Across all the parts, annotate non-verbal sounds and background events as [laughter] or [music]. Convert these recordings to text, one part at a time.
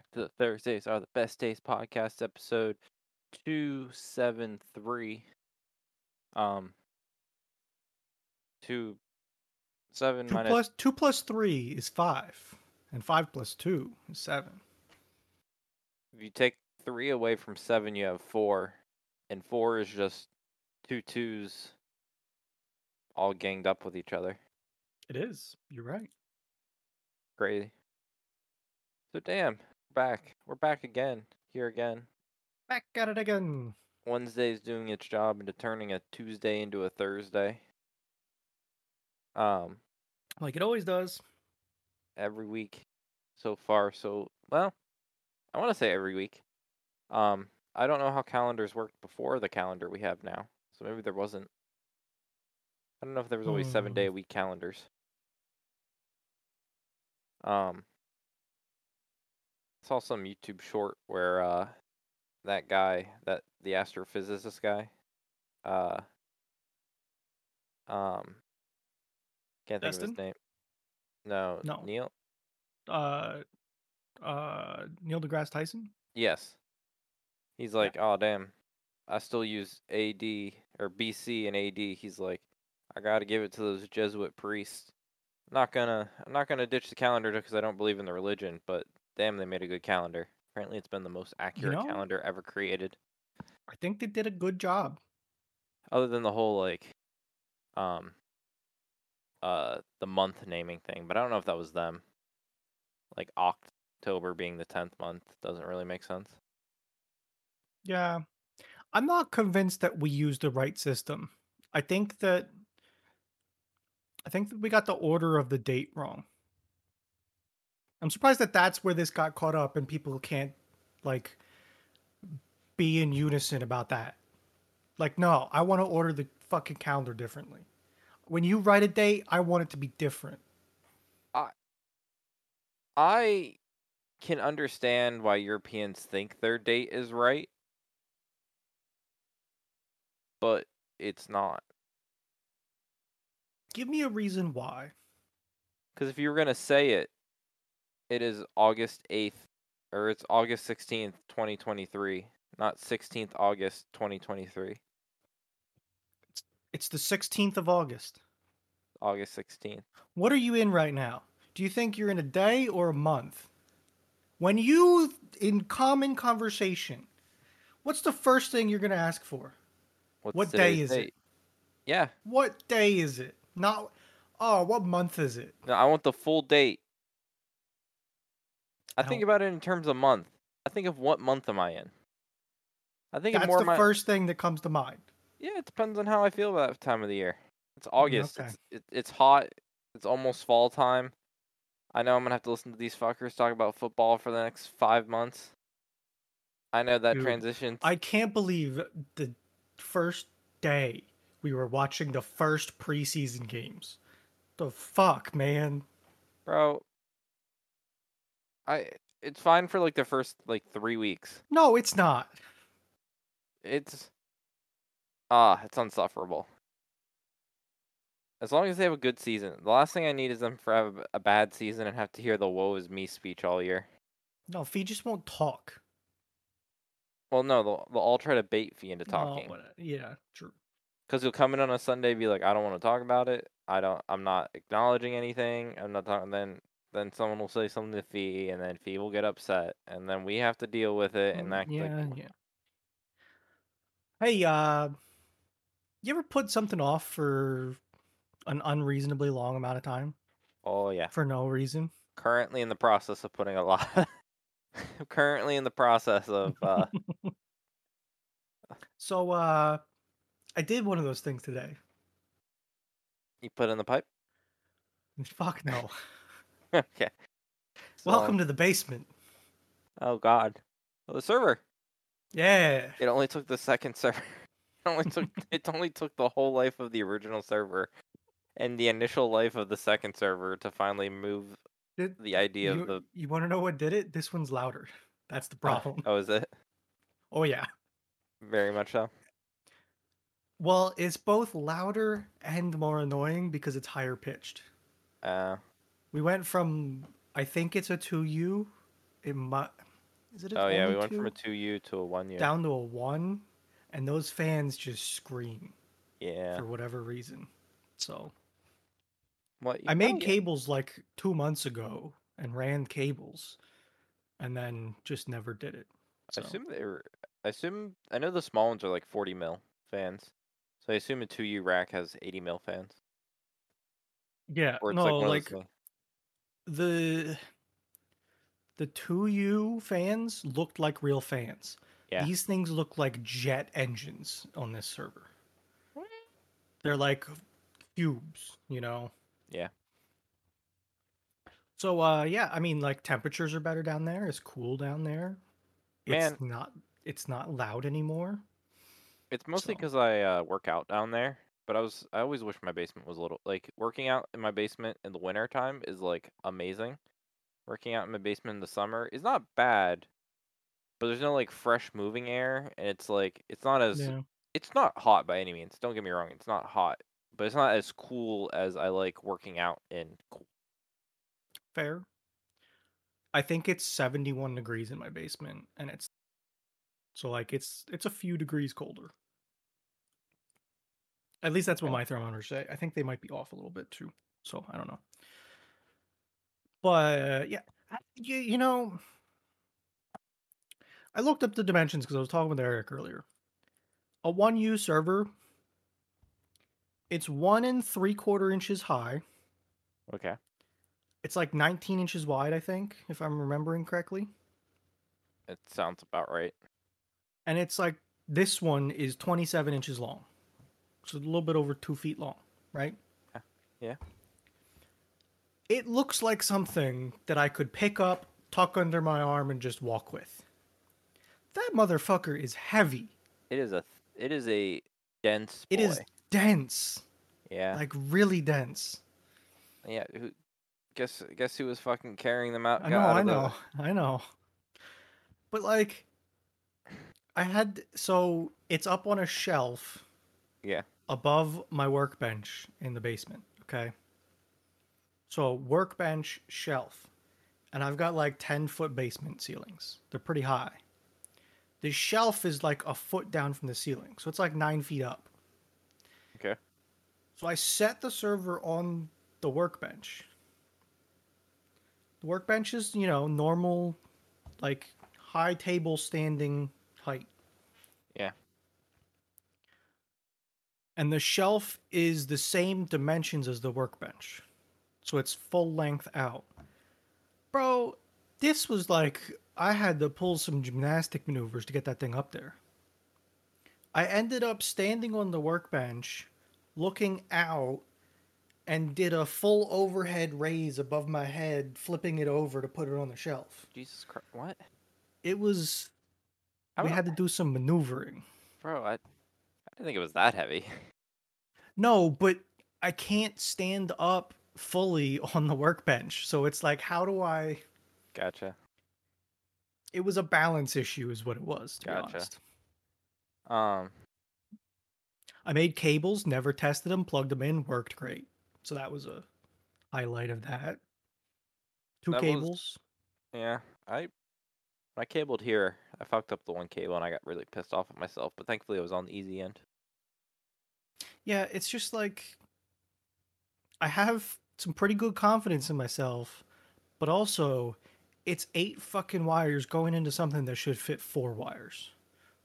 back to the Thursdays are the best days podcast episode two seven three. Um, two seven Two minus plus two plus three is five, and five plus two is seven. If you take three away from seven, you have four, and four is just two twos, all ganged up with each other. It is. You're right. Crazy. So damn, back. We're back again. Here again. Back at it again. Wednesday's doing its job into turning a Tuesday into a Thursday. Um, Like it always does. every week so far. So well, I want to say every week. Um, I don't know how calendars worked before the calendar we have now. So maybe there wasn't. I don't know if there was always seven day a week calendars. Um, saw some YouTube short where uh, that guy, that the astrophysicist guy, uh, um, can't think of his name. No, No. Neil. Uh, uh, Neil deGrasse Tyson. Yes. He's like, oh damn, I still use AD or BC and AD. He's like, I gotta give it to those Jesuit priests. Not gonna, I'm not gonna ditch the calendar because I don't believe in the religion. But damn, they made a good calendar. Apparently, it's been the most accurate know- calendar ever created. I think they did a good job. Other than the whole like, um, uh, the month naming thing. But I don't know if that was them. Like October being the tenth month doesn't really make sense. Yeah. I'm not convinced that we used the right system. I think that I think that we got the order of the date wrong. I'm surprised that that's where this got caught up and people can't like be in unison about that. Like no, I want to order the fucking calendar differently. When you write a date, I want it to be different. I I can understand why Europeans think their date is right, but it's not. Give me a reason why. Because if you were gonna say it, it is August eighth, or it's August sixteenth, twenty twenty three, not sixteenth August, twenty twenty three. It's the 16th of August. August sixteenth. What are you in right now? Do you think you're in a day or a month? When you, in common conversation, what's the first thing you're going to ask for? What's What day is it? Yeah, What day is it? Not, oh, what month is it? no, I want the full date. I I think about it in terms of month. I think of what month am I in. I think That's more the my first thing that comes to mind. Yeah, it depends on how I feel about that time of the year. It's August. okay. It's it, it's hot. It's almost fall time. I know I'm gonna have to listen to these fuckers talk about football for the next five months. I know that Dude, transition. I can't believe the first day we were watching the first preseason games. The fuck, man. bro. I it's fine for like the first like three weeks. No, it's not. It's ah, it's unsufferable. As long as they have a good season. The last thing I need is them for have a bad season and have to hear the "woe is me" speech all year. No, Fee just won't talk. Well, no, they'll, they'll all try to bait Fee into No, talking. what- yeah, true. Because he'll come in on a Sunday, be like, "I don't want to talk about it. I don't. I'm not acknowledging anything. I'm not talking." Then, then someone will say something to Fee, and then Fee will get upset, and then we have to deal with it. And Mm, that, yeah, like, yeah. Hey, uh, you ever put something off for an unreasonably long amount of time oh yeah. for no reason? Currently in the process of putting a lot. [laughs] currently in the process of. uh [laughs] So, uh, I did one of those things today. You put in the pipe. [laughs] Fuck no. [laughs] okay. So- Welcome to the basement. Oh God. Oh, the server. Yeah. It only took the second [laughs] server. It only took [laughs] it only took the whole life of the original server and the initial life of the second server to finally move Did, the idea you of the you want to know what did it? This one's louder. That's the problem. Oh, is it? Oh, yeah. Very much so. Well, it's both louder and more annoying because it's higher pitched. Uh We went from I think it's a 2U. It might Is it? A Oh yeah, we went from a two? two U to a one U. down to a one, and those fans just scream Yeah. for whatever reason. So What? I made cables like two months ago and ran cables, and then just never did it. So I assume they were. I assume I know the small ones are like forty mil fans, so I assume a two U rack has eighty mil fans, yeah, or it's no, like like of those. things- the the two U fans looked like real fans. Yeah. These things look like jet engines on this server. They're like cubes, you know. Yeah. So uh yeah, I mean like temperatures are better down there. It's cool down there. Man. It's not it's not loud anymore. It's mostly So- because I uh, work out down there, but I was I always wish my basement was a little like working out in my basement in the winter time is like amazing. Working out in my basement in the summer is not bad, but there's no like fresh moving air, and it's like it's not as Yeah. it's not hot by any means. Don't get me wrong, it's not hot, but it's not as cool as I like working out in. Cool. Fair. I think it's 71 degrees in my basement and it's so like it's it's a few degrees colder. At least that's what my thermometers say. I think they might be off a little bit too. So I don't know. But uh, yeah, I- you, you know, I looked up the dimensions because I was talking with Eric earlier. A 1U server, it's one and three quarter inches high. Okay. It's like 19 inches wide, I think, if I'm remembering correctly. It sounds about right. And it's like this one is 27 inches long. So a little bit over two feet long, right? Yeah. It looks like something that I could pick up, tuck under my arm, and just walk with. That motherfucker is heavy. It is a it is a dense. It boy. is dense. Yeah. Like really dense. yeah. Who? Guess guess who was fucking carrying them out? I know, out I of the- know, I know. But like, I had so it's up on a shelf Yeah. Above my workbench in the basement. Okay. So workbench shelf, and I've got like ten foot basement ceilings. They're pretty high. The shelf is like a foot down from the ceiling, so it's like nine feet up. Okay. So I set the server on the workbench. The workbench is, you know, normal, like high table standing height. Yeah. And the shelf is the same dimensions as the workbench. So it's full length out. Bro, this was like I had to pull some gymnastic maneuvers to get that thing up there. I ended up standing on the workbench, looking out, and did a full overhead raise above my head, flipping it over to put it on the shelf. Jesus Christ! What? It was. How we had to do some maneuvering. Bro, I didn't think it was that heavy. [laughs] No, but I can't stand up fully [laughs] on the workbench. So it's like, how do I. Gotcha. It was a balance issue, is what it was, to Gotcha. be honest. Um. I made cables, never tested them, plugged them in, worked great. So that was a highlight of that. Two That was- cables. Yeah. I. When I cabled here, I fucked up the one cable and I got really pissed off at myself. But thankfully, it was on the easy end. Yeah, it's just like I have some pretty good confidence in myself, but also it's eight fucking wires going into something that should fit four wires.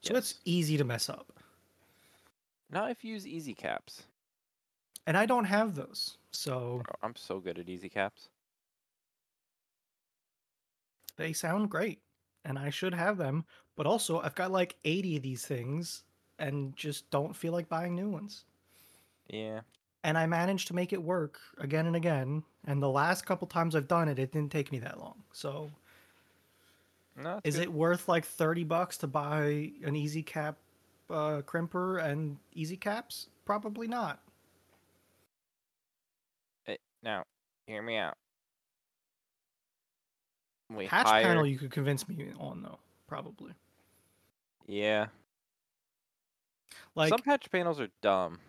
So it's Yes. easy to mess up. Not if you use easy caps. And I don't have those. So I'm so good at easy caps. they sound great. And I should have them. But also, I've got like 80 of these things and just don't feel like buying new ones. Yeah. And I managed to make it work again and again. And the last couple times I've done it, it didn't take me that long. So No. Is good. it worth like 30 bucks to buy an easy cap uh, crimper and easy caps? Probably not. It, now, hear me out. We Patch hire. panel you could convince me on though, probably. Yeah. Like Some patch panels are dumb.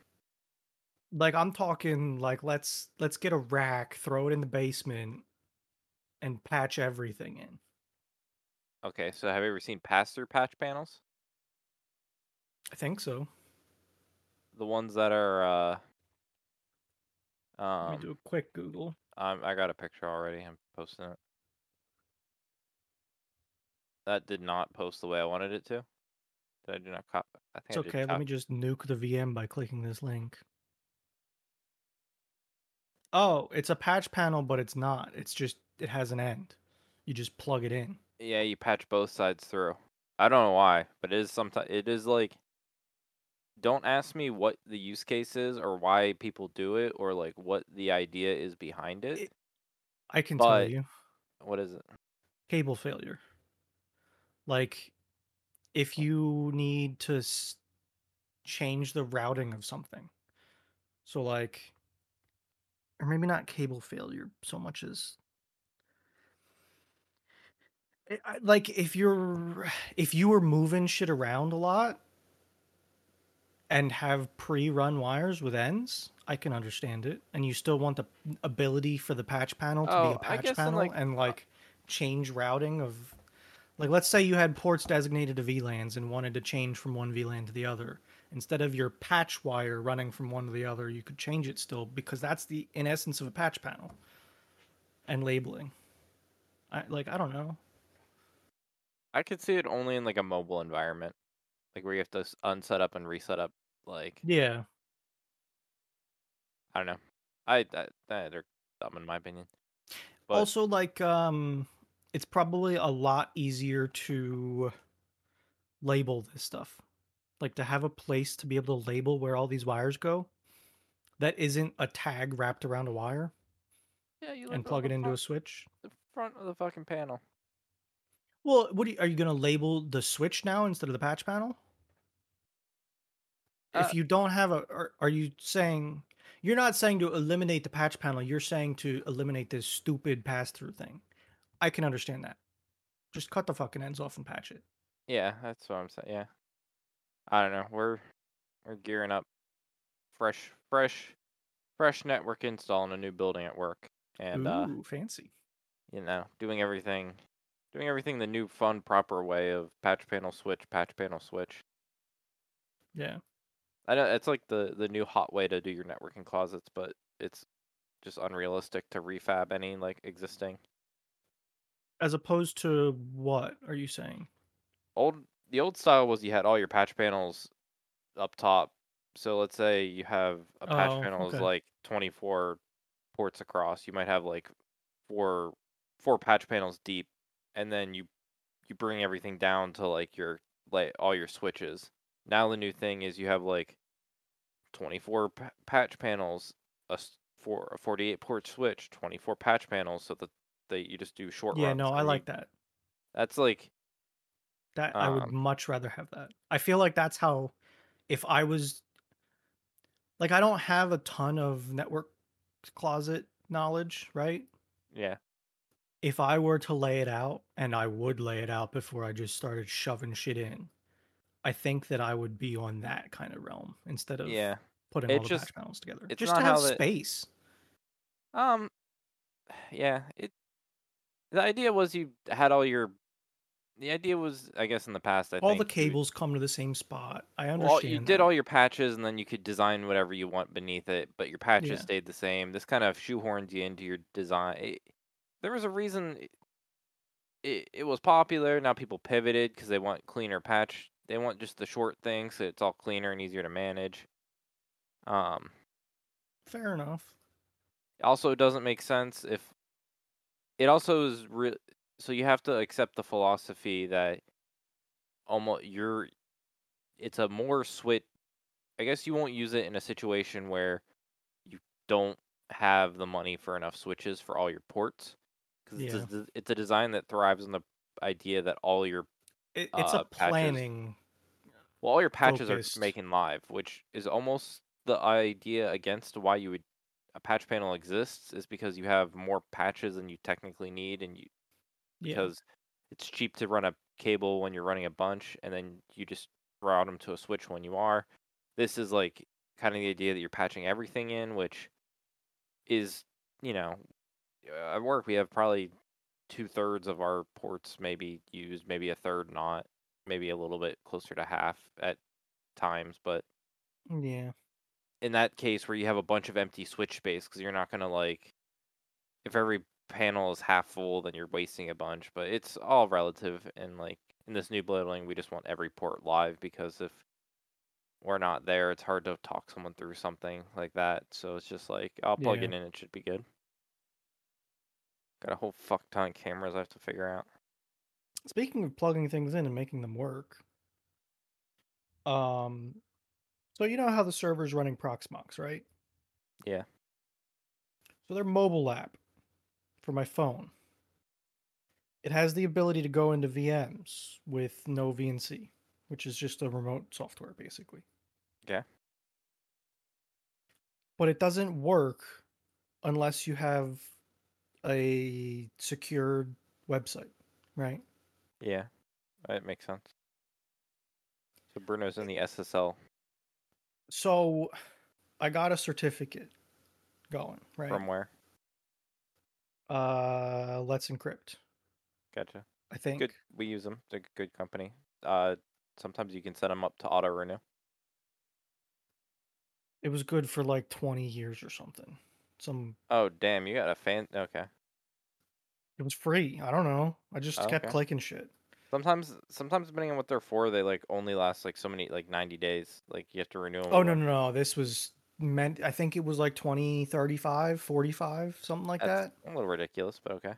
Like I'm talking like let's let's get a rack, throw it in the basement and patch everything in. Okay, so have you ever seen pass-through patch panels? I think so. The ones that are uh Let me um do a quick Google. um, I got a picture already. I'm posting it. That did not post the way I wanted it to. Did I do not copy? I think It's okay. Let me just nuke the VM by clicking this link. Oh, it's a patch panel, but it's not. It's just it has an end. You just plug it in. Yeah, you patch both sides through. I don't know why, but it is sometimes it is like. Don't ask me what the use case is or why people do it or like what the idea is behind it. It- I can tell you. what is it? Cable failure. Like if you need to s- change the routing of something. So like or maybe not cable failure so much as like if you're if you were moving shit around a lot and have pre-run wires with ends i can understand it and you still want the ability for the patch panel to be a patch panel like, and like change routing of like let's say you had ports designated to VLANs and wanted to change from one VLAN to the other. Instead of your patch wire running from one to the other, you could change it still because that's the in essence of a patch panel and labeling. I like I don't know. I could see it only in like a mobile environment, like where you have to unset up and reset up. Like Yeah. I don't know. I, I they're dumb in my opinion. But also like um it's probably a lot easier to label this stuff like to have a place to be able to label where all these wires go that isn't a tag wrapped around a wire yeah, you and plug it into a switch? the front of the fucking panel. well what do you, are you going to label the switch now instead of the patch panel? Uh, if you don't have a are, are you saying you're not saying to eliminate the patch panel you're saying to eliminate this stupid pass through thing. I can understand that. Just cut the fucking ends off and patch it. Yeah, that's what I'm saying. Yeah, I don't know. We're we're gearing up, fresh, fresh, fresh network install in a new building at work, and uh, fancy you know, doing everything, doing everything the new fun proper way of patch panel switch, patch panel switch. yeah I know it's like the the new hot way to do your networking closets, but it's just unrealistic to refab any like existing As opposed to what are you saying? old. The old style was you had all your patch panels up top. So let's say you have a patch Oh, panel is okay. like 24 ports across. You might have like four four patch panels deep, and then you you bring everything down to like your like all your switches. Now the new thing is you have like 24 pa- patch panels, a for a 48 port switch, 24 patch panels, so that they you just do short Yeah, no, I you- like that. That's like That I would Um, much rather have that. I feel like that's how if I was like I don't have a ton of network closet knowledge, right? yeah. If I were to lay it out, and I would lay it out before I just started shoving shit in, I think that I would be on that kind of realm instead of Yeah. putting It all the just- patch panels together. it's Just not to have how that- space. Um, [sighs] yeah. It. The idea was you had all your. The idea was, I guess, in the past, I All think the cables come to the same spot. I understand. Well, you did all your patches, and then you could design whatever you want beneath it, but your patches Yeah. stayed the same. This kind of shoehorns you into your design. It, there was a reason it, it, it was popular. Now people pivoted because they want cleaner patch. They want just the short things, so it's all cleaner and easier to manage. Um, Fair enough. also it doesn't make sense if it also is re- so you have to accept the philosophy that almost you're it's a more switch i guess you won't use it in a situation where you don't have the money for enough switches for all your ports because it's, Yeah. a, it's a design that thrives on the idea that all your It, it's Uh, a patches. planning. well all your patches Focused. are making live which is almost the idea against why you would a patch panel exists is because you have more patches than you technically need and you Yeah. because it's cheap to run a cable when you're running a bunch and then you just route them to a switch when you are this is like kind of the idea that you're patching everything in which is you know uh, at work we have probably two thirds of our ports maybe used, maybe a third not, maybe a little bit closer to half at times. But Yeah. in that case, where you have a bunch of empty switch space, because you're not gonna like, if every panel is half full, then you're wasting a bunch. But it's all relative, and like in this new building, we just want every port live because if we're not there, it's hard to talk someone through something like that. So it's just like I'll plug Yeah. it in, it should be good. Got a whole fuck ton of cameras I have to figure out. Speaking of plugging things in and making them work, um, so you know how the server's running Proxmox, right? Yeah. So their mobile app for my phone, it has the ability to go into VMs with noVNC, which is just a remote software basically. Yeah. But it doesn't work unless you have a secured website, right? Yeah, that makes sense. So Bruno's in the SSL So I got a certificate going, right? from where? Uh, Let's Encrypt. Gotcha. I think. Good. We use them. They're a good company. Uh, sometimes you can set them up to auto renew. It was good for like 20 years or something. Some Oh damn, you got a fan. Okay. it was free. I don't know. I just Oh, kept okay. clicking shit. Sometimes, sometimes depending on what they're for, they like only last like so many like ninety days. Like you have to renew them. Oh no, no, no. This was meant I think it was like 20, 35, 45, something like That's that. a little ridiculous, but okay.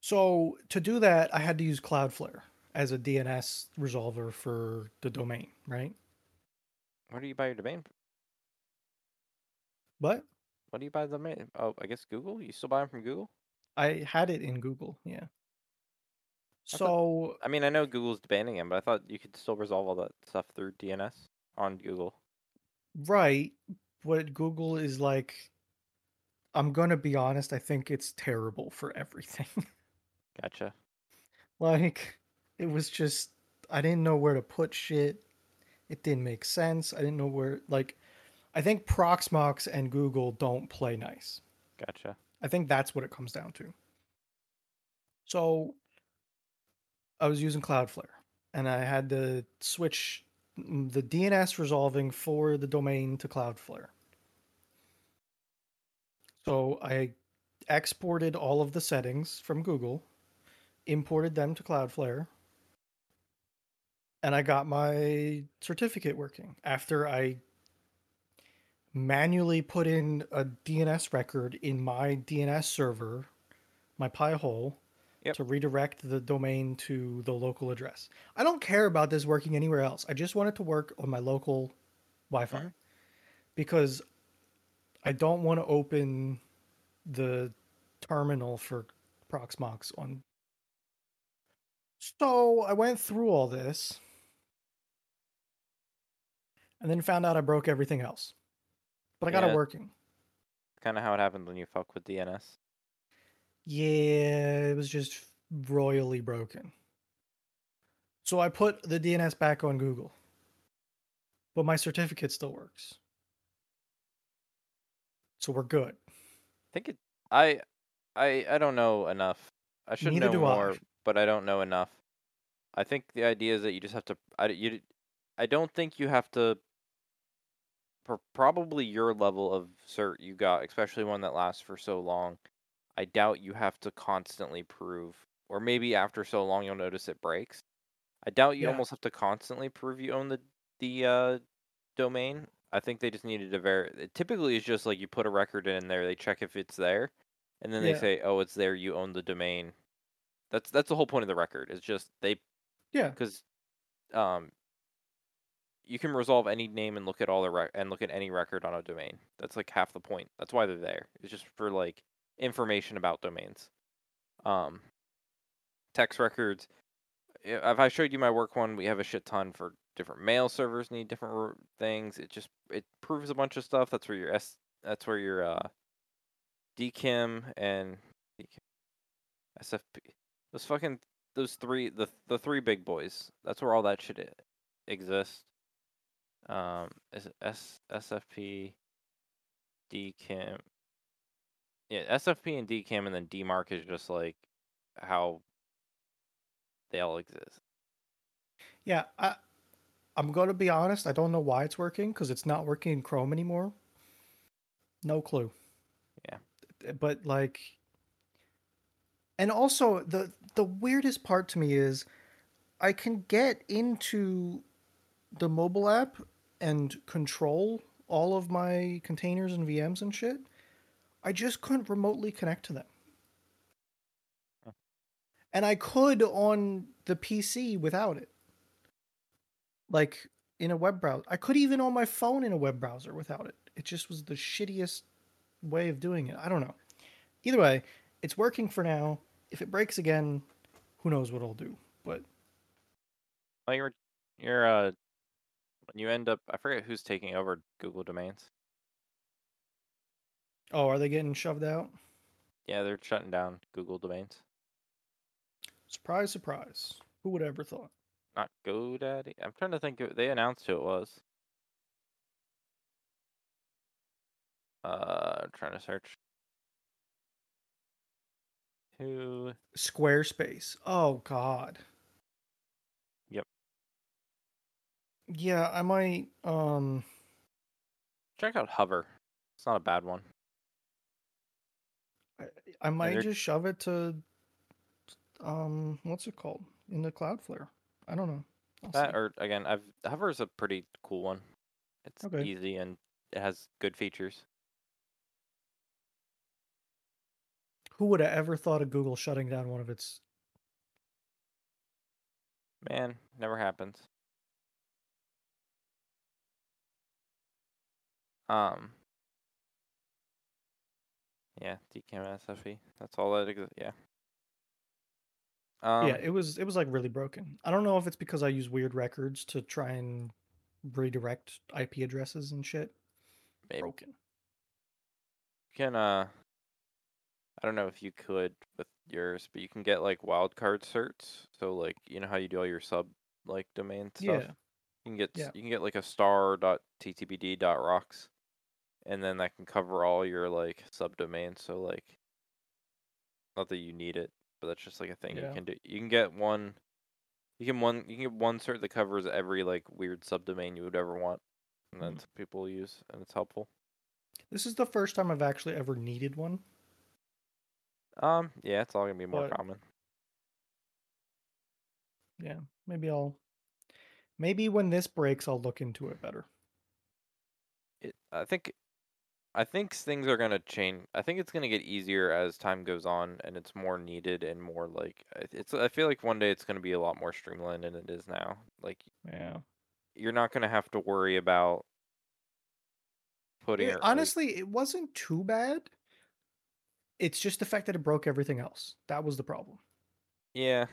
So to do that, I had to use Cloudflare as a DNS resolver for the domain, right? Where do you buy your domain? But What do you buy the domain? Oh, I guess Google. You still buy them from Google? I had it in Google, yeah. I thought- So I mean, I know Google's banning them, but I thought you could still resolve all that stuff through DNS on Google. Right, what Google is like I'm going to be honest, I think it's terrible for everything. [laughs] Gotcha. like it was just I didn't know where to put shit. It didn't make sense. I didn't know where like I think Proxmox and Google don't play nice. Gotcha. I think that's what it comes down to. So I was using Cloudflare and I had to switch the DNS resolving for the domain to Cloudflare. So I exported all of the settings from Google, imported them to Cloudflare, and I got my certificate working after I manually put in a DNS record in my DNS server, my Pi-hole, Yep. to redirect the domain to the local address. I don't care about this working anywhere else. I just want it to work on my local Wi-Fi Mhm. because I don't want to open the terminal for Proxmox on. So I went through all this and then found out I broke everything else. But I got Yeah. it working. Kind of how it happens when you fuck with DNS. Yeah, it was just royally broken. So I put the DNS back on Google. But my certificate still works. So we're good. I think it. I, I, I don't know enough. I should Neither know do I. more, but I don't know enough. I think the idea is that you just have to. I you. I don't think you have to. Probably your level of cert you got, especially one that lasts for so long, I doubt you have to constantly prove, or maybe after so long you'll notice it breaks. I doubt you Yeah. almost have to constantly prove you own the the uh, domain. I think they just needed to ver. it Typically, it's just like you put a record in there, they check if it's there, and then Yeah. they say, "Oh, it's there. You own the domain." That's that's the whole point of the record. It's just they Yeah. because um you can resolve any name and look at all the rec- and look at any record on a domain. That's like half the point. That's why they're there. It's just for like information about domains. Um text records. If I showed you my work one, we have a shit ton for different mail servers need different things. It just it proves a bunch of stuff. That's where your S that's where your uh DKIM and SFP those fucking those three the the three big boys. That's where all that shit exists. Um, is it S SFP, DKIM, Yeah, SFP and DKIM and then DMARC is just like how they all exist. Yeah, I, I'm going to be honest. I don't know why it's working because it's not working in Chrome anymore. No clue. Yeah. Eh, but like, and also the the weirdest part to me is, I can get into the mobile app and control all of my containers and VMs and shit. I just couldn't remotely connect to them. And I could on the PC without it. Like in a web browser. I could even on my phone in a web browser without it. It just was the shittiest way of doing it. I don't know. Either way, it's working for now. If it breaks again, who knows what it'll do. But Well, you're you're uh when you end up I forget who's taking over Google domains. Oh, are they getting shoved out? Yeah, they're shutting down Google domains. Surprise, surprise. Who would have ever thought? Not GoDaddy. I'm trying to think. Of, they announced who it was. Uh, I'm trying to search. Who? Squarespace. Oh God. Yep. Yeah, I might. Um, Check out Hover. It's not a bad one. I, I might just shove it to. Um, what's it called in the Cloudflare? I don't know. I'll That see. or again, I've Hover is a pretty cool one. It's Okay. easy and it has good features. Who would have ever thought of Google shutting down one of its? Man, never happens. Um. Yeah, DKIM SFE. That's all that exists. Yeah. Um, yeah, it was it was like really broken. I don't know if it's because I use weird records to try and redirect IP addresses and shit. Maybe. Broken. you can uh I don't know if you could with yours, but you can get like wildcard certs. So like you know how you do all your sub like domain stuff. Yeah. You can get Yeah. you can get like a star dot ttbd dot rocks, and then that can cover all your like subdomains. So like, not that you need it, but that's just like a thing Yeah. you can do. You can get one. You can one you can get one cert that covers every like weird subdomain you would ever want, and then Mhm. some people use, and it's helpful. This is the first time I've actually ever needed one. Um, yeah, it's all gonna be more But- common. Yeah, maybe I'll. Maybe when this breaks, I'll look into it better. it I think I think things are gonna change. I think it's gonna get easier as time goes on, and it's more needed and more like I- it's. I feel like one day it's gonna be a lot more streamlined than it is now. Like Yeah. you're not gonna have to worry about putting. It- your- like- honestly, it wasn't too bad. It's just the fact that it broke everything else. That was the problem. yeah,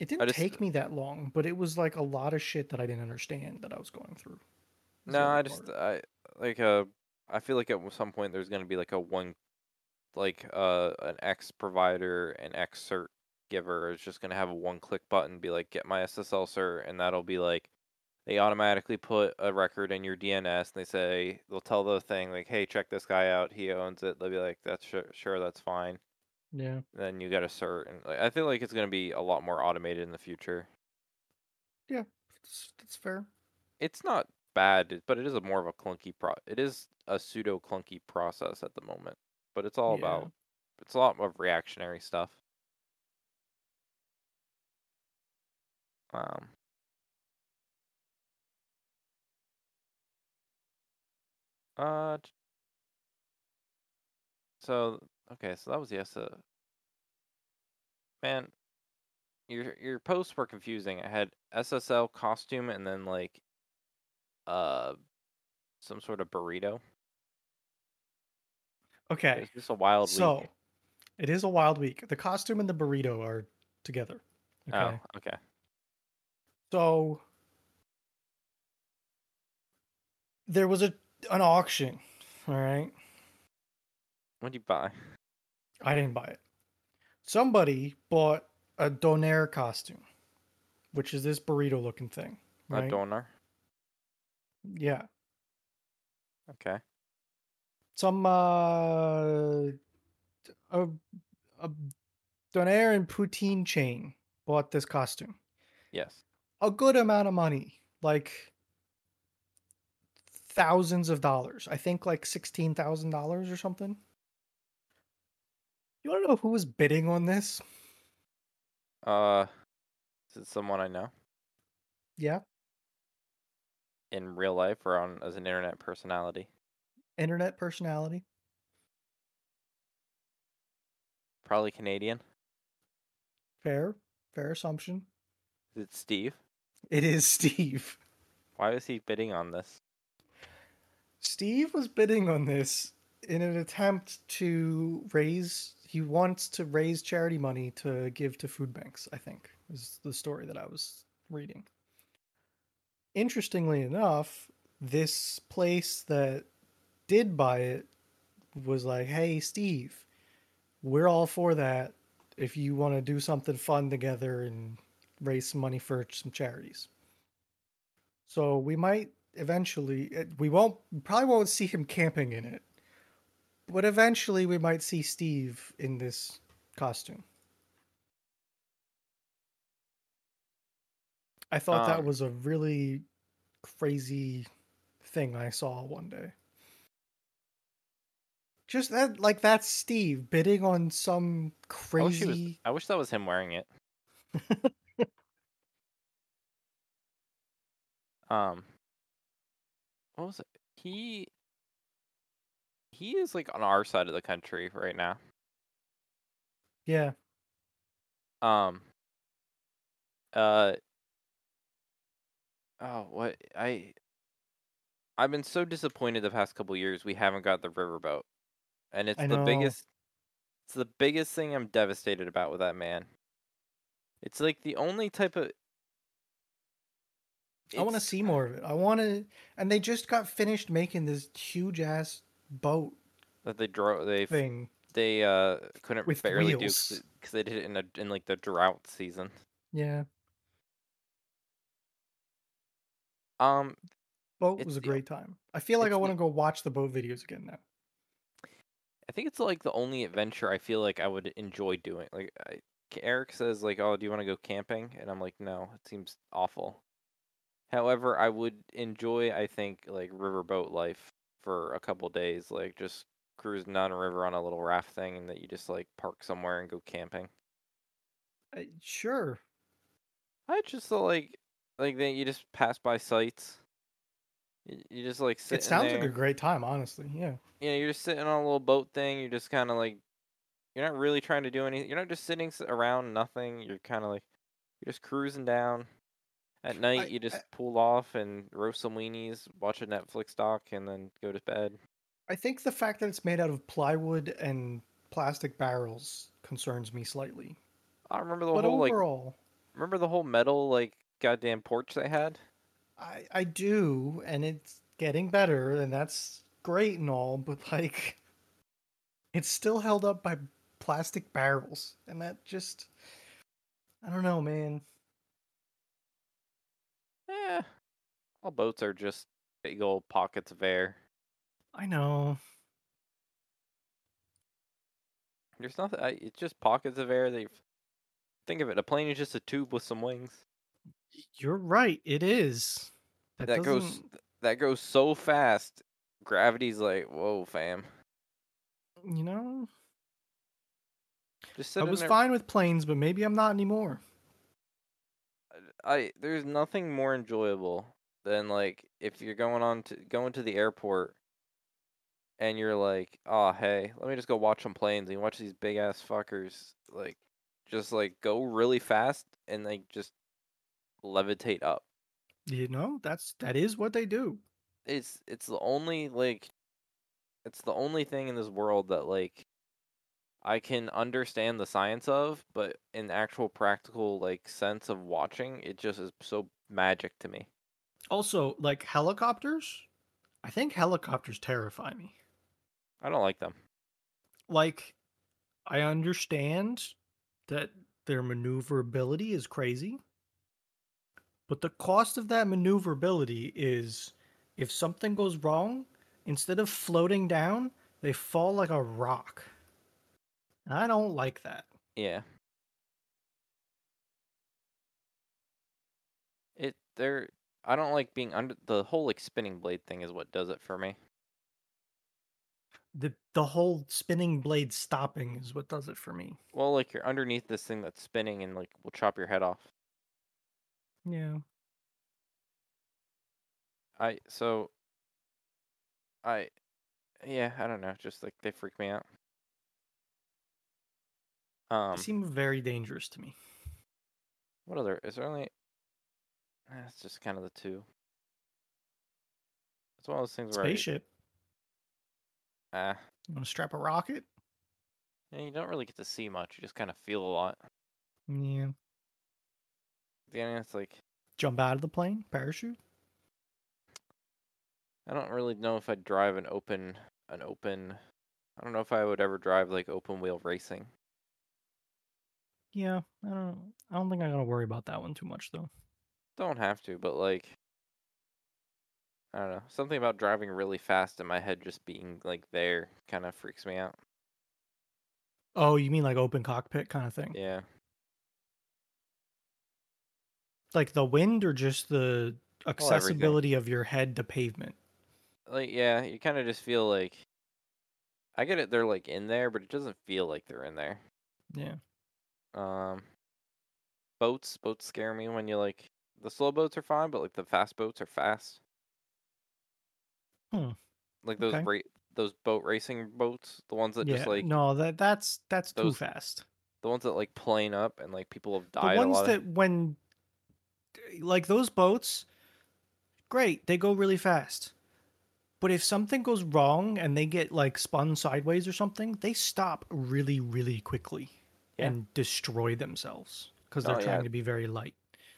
It didn't just- take me that long, but it was like a lot of shit that I didn't understand that I was going through. is the no, other I just part. I like uh I feel like at some point there's gonna be like a one, like uh an X provider an X cert giver is just gonna have a one click button, be like get my SSL cert, and that'll be like they automatically put a record in your DNS and they say they'll tell the thing like hey check this guy out he owns it they'll be like that's sure, sure that's fine Yeah. then you get a cert and like, I feel like it's gonna be a lot more automated in the future That's, that's fair. it's not bad, but it is a more of a clunky pro. It is a pseudo clunky process at the moment, but it's all Yeah. about. It's a lot of reactionary stuff. Um. Uh. So okay, so that was yes. Uh, man, your your posts were confusing. I had SSL costume and then like uh some sort of burrito. Okay. It's just a wild So, week. it is a wild week. The costume and the burrito are together. Okay. Oh, okay. So there was a an auction. All right. What'd you buy? I didn't buy it. Somebody bought a Donair costume, which is this burrito looking thing. A Right. Yeah. Okay. Some uh a a Donair and Poutine chain bought this costume. Yes. A good amount of money, like thousands of dollars. I think like sixteen thousand dollars or something. You want to know who was bidding on this? Uh, is it someone I know Yeah, in real life or on as an internet personality? internet personality. Probably Canadian. Fair, fair assumption. Is it Steve? It is [laughs] Steve. Why was he bidding on this? Steve was bidding on this in an attempt to raise. He wants to raise charity money to give to food banks. I think is the story that I was reading. Interestingly enough, this place that did buy it was like, "Hey, Steve, we're all for that. If you want to do something fun together and raise some money for some charities." So we might eventually eh, we won't probably won't see him camping in it but eventually we might see steve in this costume i thought that Um, was a really crazy thing i saw one day just that like that's steve bidding on some I wish, was, crazy I wish that was him wearing it. [laughs] um, what was it? He he is like on our side of the country right now. yeah Um. Uh. Oh, what I. I've been so disappointed the past couple years we haven't got the riverboat, and it's I the know. biggest. It's the biggest thing I'm devastated about with that man. It's like the only type of. i want to see more of it i want to and they just got finished making this huge ass boat that they drove. They thing they uh couldn't With barely wheels. do because they did it in a in like the drought season. yeah Um, boat It's was a the- great time. I feel like I want to go watch the boat videos again now. I think it's like the only adventure I feel like I would enjoy doing. Like I, Eric says, like, "Oh, do you want to go camping?" And I'm like, "No, it seems awful." However, I would enjoy, I think, like riverboat life for a couple days, like just cruising down a river on a little raft thing, and that you just like park somewhere and go camping. Uh, sure. I just feel like, like that you just pass by sites. You, you just like sit. It sounds there. like a great time, honestly. Yeah. you know, you're just sitting on a little boat thing. You're just kind of like, you're not really trying to do anything. You're not just sitting around nothing. You're kind of like, you're just cruising down. At night, I- you just I- pull off and roast some weenies, watch a Netflix doc, and then go to bed. I think the fact that it's made out of plywood and plastic barrels concerns me slightly. I remember the but whole like, overall, remember the whole metal like goddamn porch they had. I I do, and it's getting better, and that's great and all, but like, it's still held up by plastic barrels, and that just, I don't know, man. Eh, all boats are just big old pockets of air. I know. There's nothing. I, it's just pockets of air. They think of it. A plane is just a tube with some wings. You're right. It is. That, that goes that goes so fast. Gravity's like, whoa, fam. You know, Just I was there. fine with planes, but maybe I'm not anymore. I there's nothing more enjoyable than like if you're going on to going to the airport and you're like, oh hey, let me just go watch some planes and watch these big ass fuckers like just like go really fast and like just levitate up. You know, that's that is what they do. It's it's the only like it's the only thing in this world that like I can understand the science of, but in actual practical like sense of watching, it just is so magic to me. Also, like helicopters, I think helicopters terrify me. I don't like them. Like, I understand that their maneuverability is crazy, but the cost of that maneuverability is if something goes wrong, instead of floating down, they fall like a rock. And I don't like that. Yeah. It there I don't like being under the whole like spinning blade thing is what does it for me. The the whole spinning blade stopping is what does it for me. Well, like you're underneath this thing that's spinning and like will chop your head off. Yeah. I so I yeah, I don't know, just like they freak me out. Um They seem very dangerous to me. what other is there only eh, it's just kind of the two. It's one of those things where I- Spaceship. ah You want to strap a rocket? yeah, you don't really get to see much. You just kind of feel a lot. Yeah. End, it's like Jump out of the plane, parachute. I don't really know if I'd drive an open an open I don't know if I would ever drive like open wheel racing. Yeah, I don't. I don't think I gotta worry about that one too much though. Don't have to, but like I don't know. Something about driving really fast in my head just being like there kind of freaks me out. Oh, you mean like open cockpit kind of thing? Yeah. Like the wind or just the everything. accessibility of your head to pavement? Like yeah, you kind of just feel like I get it they're like in there, but it doesn't feel like they're in there. Yeah. Um boats, boats scare me when you like the slow boats are fine, but like the fast boats are fast. Hmm, Like those okay. ra- those boat racing boats, the ones that yeah. just like no, that that's that's too fast. the ones that like plane up and like people have The died a ones that of, when like those boats, great, they go really fast. But if something goes wrong and they get like spun sideways or something, they stop really, really quickly Yeah. and destroy themselves because Oh, they're trying yeah. to be very light.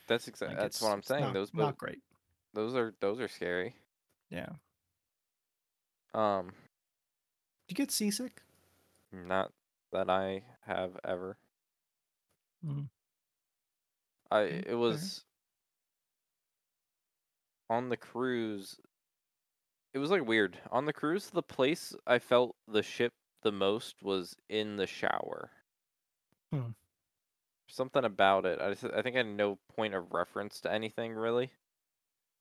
that's exactly Like, that's what I'm saying. not- those not great. those are those are scary. Yeah. Um, Do you get seasick? not that I have ever. Mm. I it was on the cruise. It was like weird. On the cruise, the place I felt the ship the most was in the shower. Hmm. Something about it. I just, I think I had no point of reference to anything really,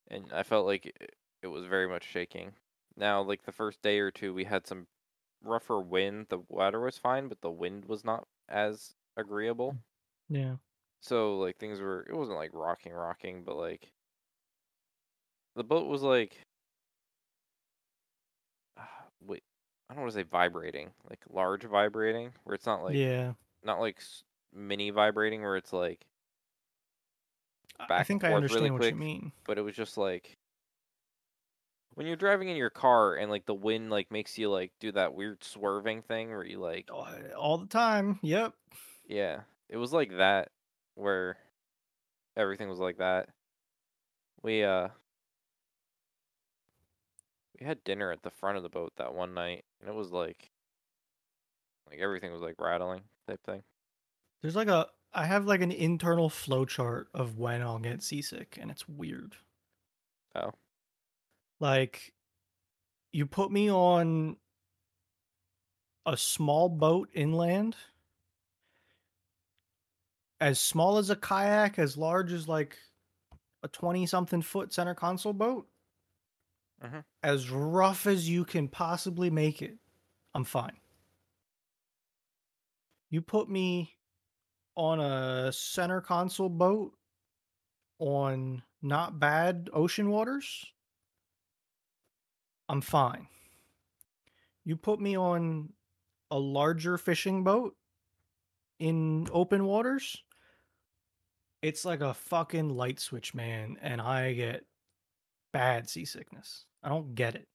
and I felt like it, it was very much shaking. Now, like the first day or two, we had some rougher wind. The weather was fine, but the wind was not as agreeable. Yeah. So like things were it wasn't like rocking rocking, but like the boat was like wait, I don't want to say vibrating, like large vibrating where it's not like yeah. not like mini vibrating where it's like I- I back and think I understand really what quick. you mean. but it was just like when you're driving in your car and like the wind like makes you like do that weird swerving thing where you like Oh, All the time. Yep. Yeah, it was like that where everything was like that. We uh we had dinner at the front of the boat that one night and it was like like everything was like rattling type thing. There's like a I have like an internal flow chart of when I'll get seasick and it's weird. Oh. Like you put me on a small boat inland as small as a kayak, as large as like a 20 something foot center console boat. Mhm. As rough as you can possibly make it. I'm fine. You put me on a center console boat on not bad ocean waters, I'm fine. You put me on a larger fishing boat in open waters, it's like a fucking light switch, man, and I get bad seasickness. I don't get it.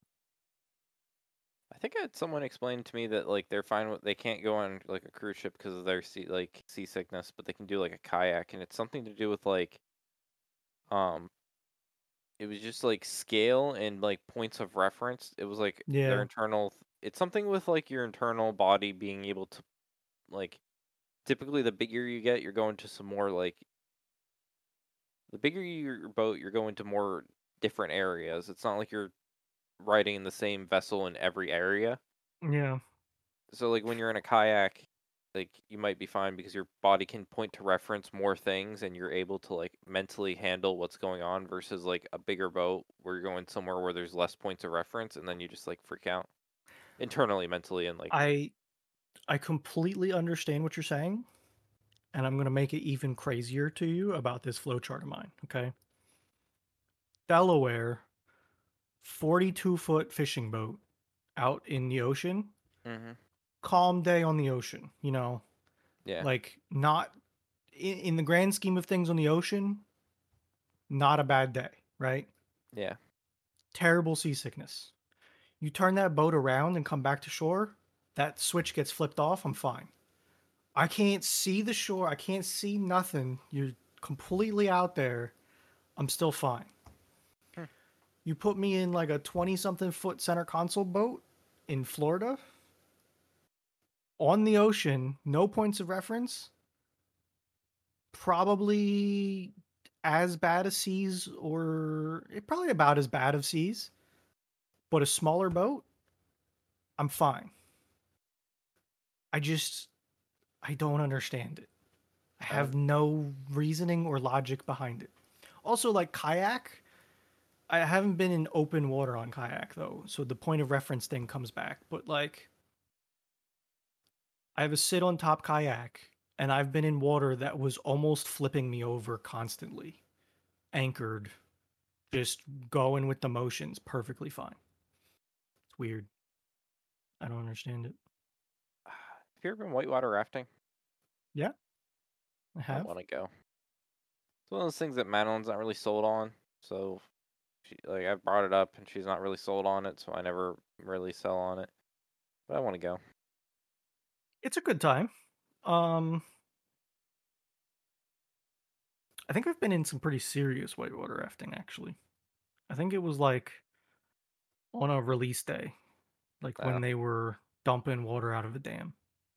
I think I had someone explain to me that like they're fine with they can't go on like a cruise ship because of their sea like seasickness, but they can do like a kayak and it's something to do with like um it was just like scale and like points of reference. It was like yeah. their internal it's something with like your internal body being able to like typically the bigger you get, you're going to some more like the bigger your boat, you're going to more different areas. It's not like you're riding in the same vessel in every area. Yeah. So like when you're in a kayak, like you might be fine because your body can point to reference more things and you're able to like mentally handle what's going on versus like a bigger boat where you're going somewhere where there's less points of reference and then you just like freak out internally mentally and like I I completely understand what you're saying, and I'm gonna make it even crazier to you about this flowchart of mine. Okay, Delaware, 42 foot fishing boat out in the ocean. Mhm. Calm day on the ocean. You know, yeah like not in, in the grand scheme of things on the ocean. Not a bad day, right? yeah terrible seasickness. You turn that boat around and come back to shore, that switch gets flipped off, I'm fine. I can't see the shore, I can't see nothing. You're completely out there. I'm still fine. You put me in like a 20 something foot center console boat in Florida? On the ocean, no points of reference. Probably as bad as seas or eh, probably about as bad of seas but a smaller boat i'm fine. I just i don't understand it. I have no reasoning or logic behind it. Also like kayak i haven't been in open water on kayak though so the point of reference thing comes back but like i have a sit on top kayak and I've been in water that was almost flipping me over constantly, anchored, just going with the motions perfectly fine. It's weird. I don't understand it. [sighs] have you ever been whitewater rafting Yeah, i have. I want to go it's one of those things that madeline's not really sold on so she like i've brought it up and she's not really sold on it so i never really sell on it but i want to go It's a good time. Um, I think I've been in some pretty serious whitewater rafting actually. I think it was like on a release day, like Yeah. when they were dumping water out of a dam.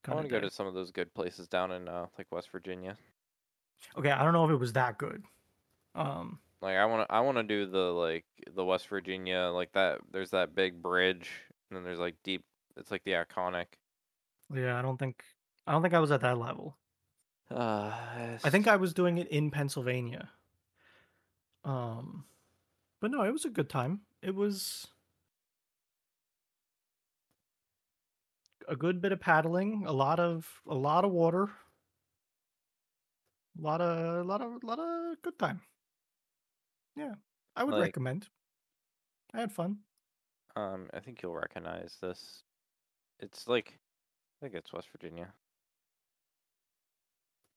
i want to go to some of those good places down in uh, like west virginia Okay, I don't know if it was that good. Um, Like I want to, I want to do the like the West Virginia like that. There's that big bridge, and then there's like deep. It's like the iconic. yeah, I don't think I don't think I was at that level. Uh, I think I was doing it in Pennsylvania. Um, but no, it was a good time. It was a good bit of paddling, a lot of a lot of water, a lot of a lot of a lot of good time. Yeah, I would Like- recommend. I had fun. um, I think you'll recognize this. It's like, I think it's West Virginia.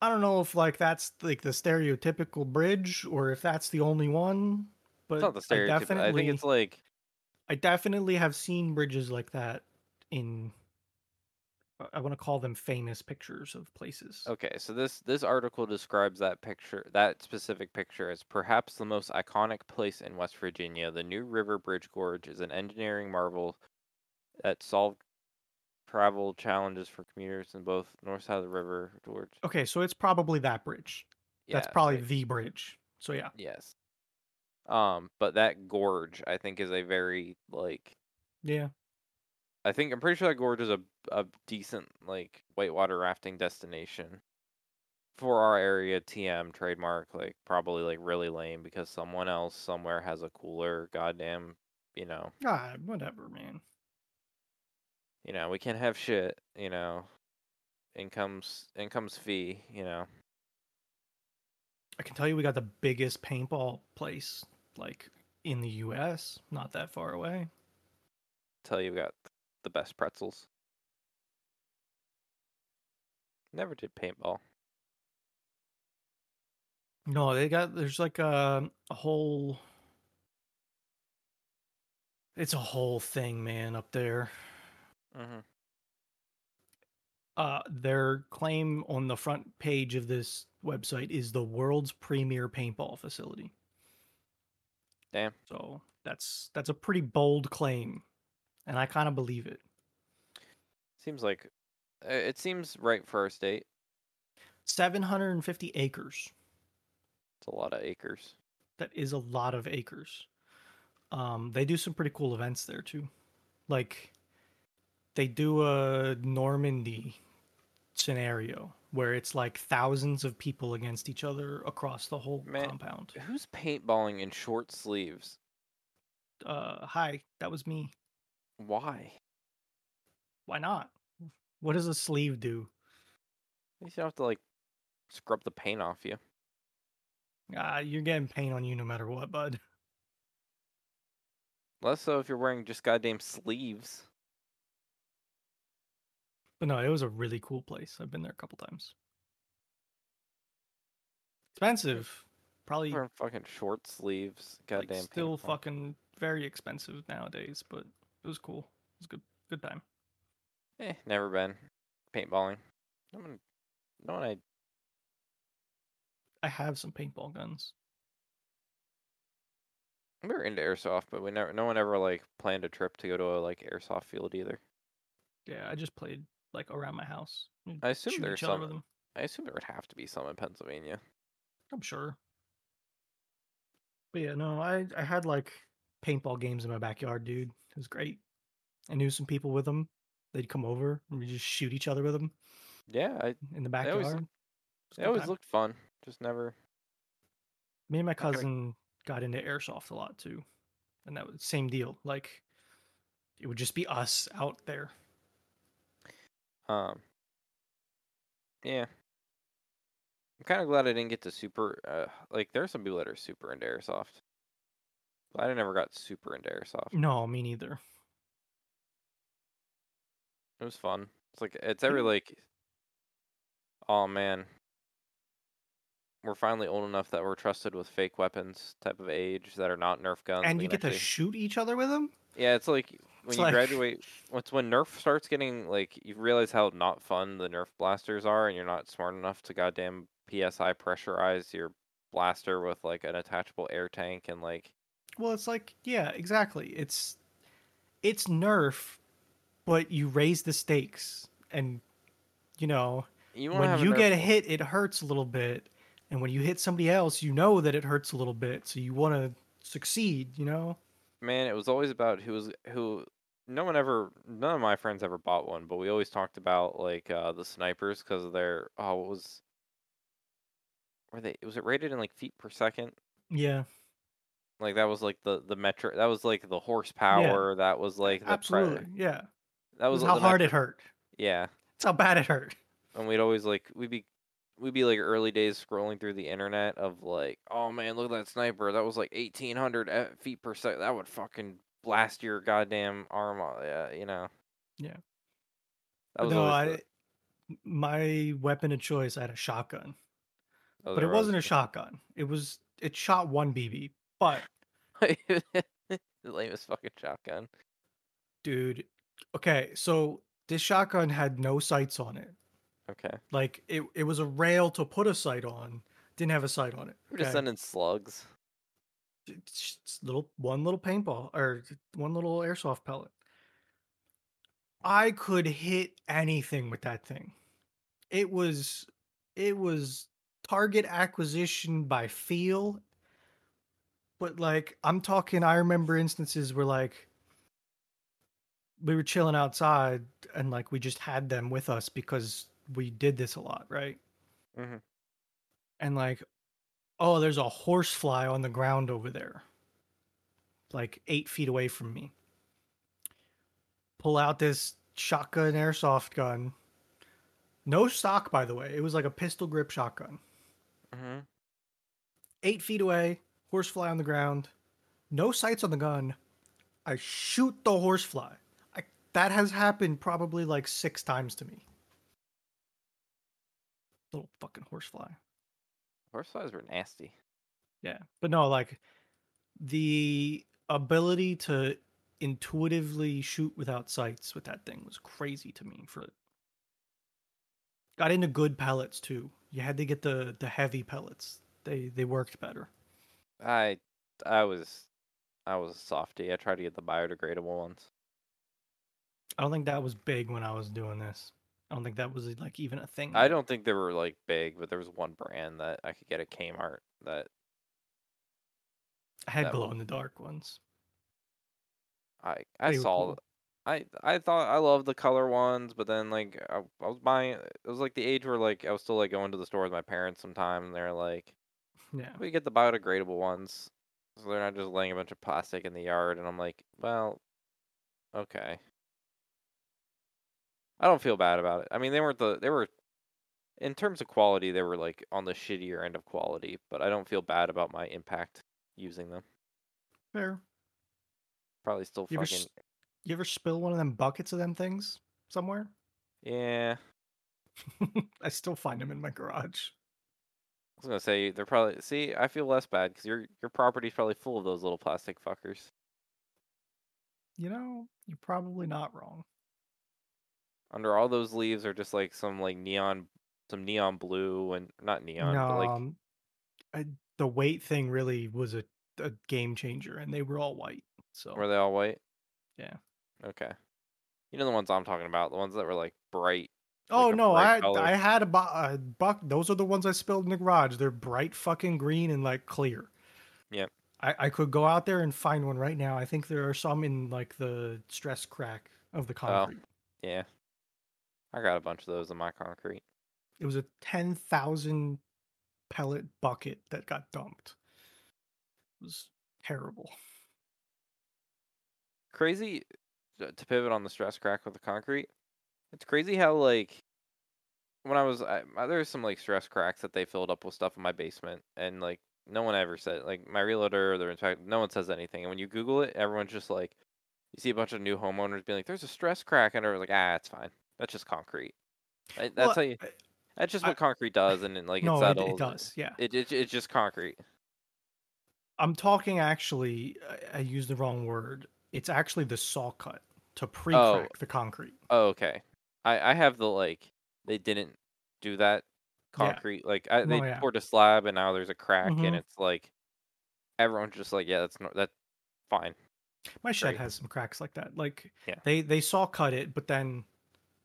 I don't know if like that's like the stereotypical bridge or if that's the only one, but It's not the I stereotype. definitely I think it's like I definitely have seen bridges like that in I want to call them famous pictures of places. okay. So this this article describes that picture, that specific picture, as perhaps the most iconic place in West Virginia. The New River Bridge Gorge is an engineering marvel that solved travel challenges for commuters in both north side of the river Gorge. Okay, so it's probably that bridge. That's probably like- the bridge. So yeah. Yes. Um, but that gorge, I think, is a very like. Yeah. I think I'm pretty sure that gorge is a a decent like whitewater rafting destination. For our area, TM trademark like probably like really lame because someone else somewhere has a cooler goddamn, you know, Ah, whatever, man. you know we can't have shit, you know, incomes incomes fee, you know. I can tell you we got the biggest paintball place like in the US, not that far away. Tell you we got the best pretzels. Never did paintball. No, they got there's like a, a whole it's a whole thing, man, up there. hmm Uh, their claim on the front page of this website is the world's premier paintball facility. Damn. So that's that's a pretty bold claim, and I kind of believe it. Seems like uh, it seems right for our state. Seven hundred and fifty acres. It's a lot of acres. That is a lot of acres. Um, they do some pretty cool events there too. Like they do a Normandy scenario where it's like thousands of people against each other across the whole Man. compound. Who's paintballing in short sleeves? Uh, hi, that was me. Why? Why not? What does a sleeve do? You don't have to like scrub the paint off you. Ah, you're getting paint on you no matter what, bud. Less so if you're wearing just goddamn sleeves. But no, it was a really cool place. I've been there a couple times. Expensive, probably fucking short sleeves. like, Goddamn. still paintball. fucking very expensive nowadays, but it was cool. It was good, good time. Eh, never been paintballing. No one, no one I I have some paintball guns. we were into airsoft, but we never. No one ever like planned a trip to go to a like airsoft field either. Yeah, I just played like around my house. We'd I assume there's some- them. I assume there would have to be some in Pennsylvania. I'm sure. But yeah, no, I I had like paintball games in my backyard, dude. It was great. I knew some people with them. They'd come over and we just shoot each other with them Yeah, I, in the backyard. It was a they always looked fun. Just never. Me and my cousin got into airsoft a lot too, and that was same deal. Like it would just be us out there. Um. Yeah. I'm kind of glad I didn't get to super. Uh, like, there are some people that are super into airsoft. I never got super into airsoft. No, me neither. It was fun. It's like it's every like. Oh man. We're finally old enough that we're trusted with fake weapons type of age that are not Nerf guns. and we you get to shoot each other with them. Yeah, it's like when It's you like- graduate. It's when Nerf starts getting like you realize how not fun the Nerf blasters are, and you're not smart enough to goddamn PSI pressurize your blaster with like an attachable air tank and like Well, it's like yeah, exactly. It's it's Nerf, but you raise the stakes, and you know you when you get hit, it hurts a little bit, and when you hit somebody else, you know that it hurts a little bit, so you want to succeed. You know. man, it was always about who was who. No one ever, none of my friends ever bought one, but we always talked about like uh, the snipers because of their oh, what was were they? Was it rated in like feet per second? Yeah, Like that was like the the metric. That was like the horsepower. That was like the pre- absolutely. yeah, that was was how the hard metric- it hurt. Yeah, It's how bad it hurt. and we'd always like we'd be we'd be like early days scrolling through the internet of like, oh man, look at that sniper. That was like eighteen hundred feet per second. That would fucking blast your goddamn arm. off. Yeah, you know. Yeah. That was no, I my weapon of choice, I had a shotgun, the, but it wasn't a shotgun. It was it shot one BB, but [laughs] the lamest fucking shotgun. dude, okay, so this shotgun had no sights on it. Okay, Like it, it was a rail to put a sight on. Didn't have a sight on it. we're just sending slugs. It's little one little paintball or one little airsoft pellet. I could hit anything with that thing. It was it was target acquisition by feel. But like I'm talking I remember instances where like we were chilling outside and like we just had them with us because we did this a lot, right? Mhm. And like oh, there's a horsefly on the ground over there, like eight feet away from me. Pull out this shotgun airsoft gun. No stock, by the way. It was like a pistol grip shotgun. Mm-hmm. Eight feet away, horsefly on the ground. No sights on the gun. I shoot the horsefly. I, that has happened probably like six times to me. Little fucking horsefly. Horseflies were nasty. Yeah. But no, like the ability to intuitively shoot without sights with that thing was crazy to me for got into good pellets too. You had to get the the heavy pellets. They they worked better. I I was I was a softie. I tried to get the biodegradable ones. I don't think that was big when I was doing this. I don't think that was like even a thing. I don't think they were like big, but there was one brand that I could get at Kmart that I had that glow in the dark ones. I I They saw cool. I I thought I loved the color ones, but then like I, I was buying. It was like the age where like I was still like going to the store with my parents sometime, and they're like, Yeah. "We get the biodegradable ones, so they're not just laying a bunch of plastic in the yard." And I'm like, "Well, okay." I don't feel bad about it. I mean, they weren't the they were in terms of quality, they were like on the shittier end of quality, but I don't feel bad about my impact using them. Fair. Probably still You fucking s- you ever spill one of them buckets of them things somewhere? yeah. [laughs] I still find them in my garage. I was gonna say they're probably see. I feel less bad because your your property's probably full of those little plastic fuckers. You know, you're probably not wrong. Under all those leaves are just like some like neon, some neon blue and not neon, no, but like um, I, the weight thing really was a, a game changer, and they were all white. So were they all white? yeah. Okay. You know the ones I'm talking about, the ones that were like bright. Oh a no, I color. I had a, bu- a buck. Those are the ones I spilled in the garage. They're bright fucking green and like clear. Yeah. I I could go out there and find one right now. I think there are some in like the stress crack of the concrete. Oh, Yeah. I got a bunch of those in my concrete. It was a ten thousand pellet bucket that got dumped. It was terrible. Crazy uh, to pivot on the stress crack with the concrete. It's crazy how like when I was I, my- there's some like stress cracks that they filled up with stuff in my basement, and like no one ever said like my realtor or their inspector, no one says anything. And when you Google it, everyone's just like, you see a bunch of new homeowners being like, "There's a stress crack," and they're like, "Ah, it's fine. That's just concrete." I- That's Well, how you. That's just I- what concrete does, and then like no, it it, settles. it does. Yeah, It, it it's just concrete. I'm talking actually. I, I used the wrong word. It's actually the saw cut to pre-crack the concrete. Oh, okay. I I have the like they didn't do that Yeah. concrete like I, they No, yeah. poured a slab and now there's a crack Mhm. and it's like everyone's just like yeah that's no that's fine. My shed Great. has some cracks like that. Like Yeah. they they saw cut it, but then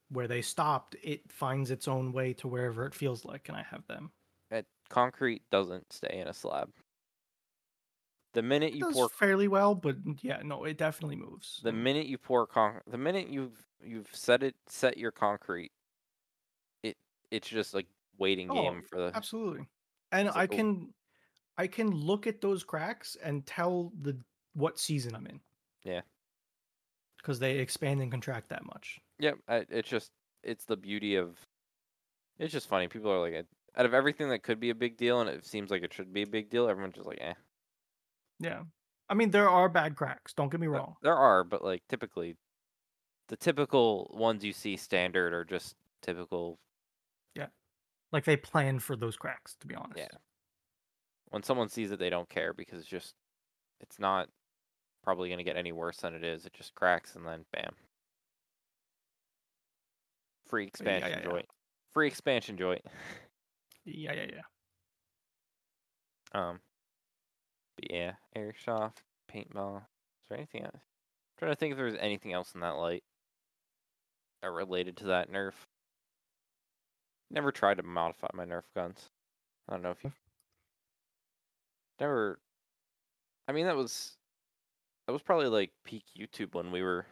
where they stopped, it finds its own way to wherever it feels like, and I have them. It, concrete doesn't stay in a slab. The minute It you does pour fairly well, but yeah, no, it definitely moves. the minute you pour con the minute you've you've set it set your concrete it it's just like waiting Oh, game for the Absolutely. And I oh. can I can look at those cracks and tell the what season I'm in. Yeah. Because they expand and contract that much. Yep, I, it's just it's the beauty of. It's just funny. People are like, out of everything that could be a big deal, and it seems like it should be a big deal, everyone's just like, eh. Yeah. I mean, there are bad cracks. Don't get me wrong. There are, but like typically, the typical ones you see standard are just typical. Yeah, like they plan for those cracks, to be honest. Yeah. When someone sees it, they don't care because it's just, it's not probably gonna get any worse than it is. It just cracks and then bam. Free expansion yeah, yeah. joint. Free expansion joint. [laughs] Yeah, yeah, yeah. Um, but yeah, airsoft, paintball. Is there anything else? I'm trying to think if there's anything else in that light that related to that Nerf. Never tried to modify my Nerf guns. I don't know if you never. I mean, that was that was probably like peak YouTube when we were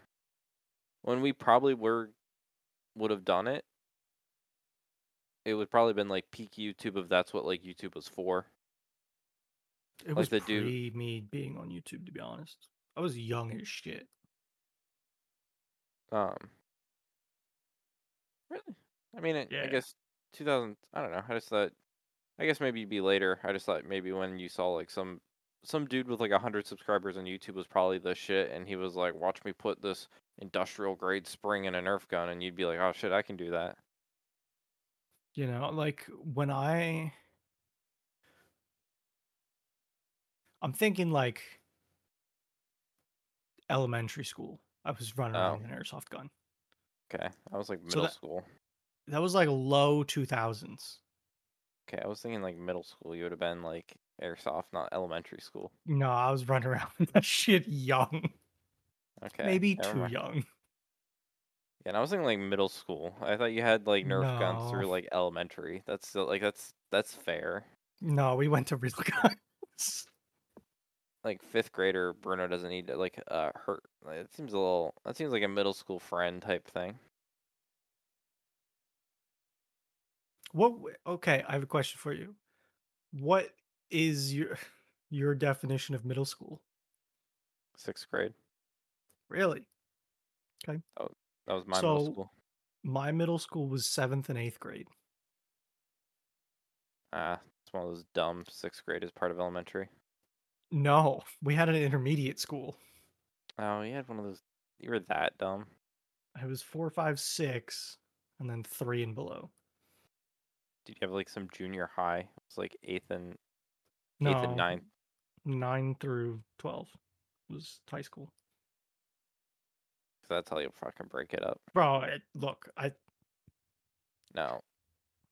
when we probably were would have done it. It would probably been like peak YouTube if that's what like YouTube was for. It Like was the dude- pre me being on YouTube, to be honest. I was young as shit. Um. Really? I mean, it, I guess 2000. I don't know. I just thought. I guess maybe be later. I just thought maybe when you saw like some some dude with like a hundred subscribers on YouTube was probably the shit, and he was like, "Watch me put this industrial grade spring in a Nerf gun," and you'd be like, "Oh shit, I can do that." You know, like when I I'm thinking like elementary school. I was running around Oh. with an airsoft gun. Okay, I was like So middle that- school. That was like low 2000s. Okay, I was thinking like middle school. You would have been like airsoft, not elementary school. No, I was running around [laughs] with that shit young. Okay, Maybe too mind. young. Yeah, and I was thinking like middle school. I thought you had like Nerf guns through like elementary. That's still like that's that's fair. No, we went to real [laughs] guns. Like fifth grader Bruno doesn't need to like uh hurt. like, It seems a little. That seems like a middle school friend type thing. What? Okay, I have a question for you. What is your [laughs] your definition of middle school? Sixth grade. Really? Okay. Oh, that was my So- middle school. My middle school was seventh and eighth grade. Ah, it's one of those dumb sixth grade is part of elementary. No, we had an intermediate school. Oh, you had one of those. You were that dumb. It was four, five, six, and then three and below. Did you have like some junior high? It's like eighth and No, eighth and ninth. nine through twelve was high school. So that's how you fucking break it up. Bro, it, look, I No.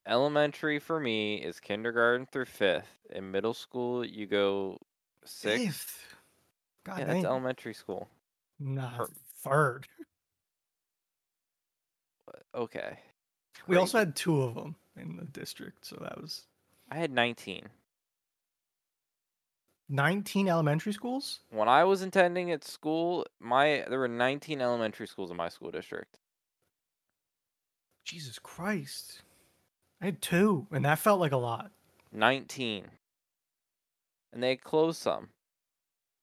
Elementary for me is kindergarten through fifth. In middle school, you go sixth. fifth. God Yeah, dang. that's elementary school. Nah, Third. third. Okay. We also had two of them in the district, so that was I had 19. 19 elementary schools. When I was attending at school, my there were 19 elementary schools in my school district. Jesus Christ. I had two, and that felt like a lot. 19. And they had closed some.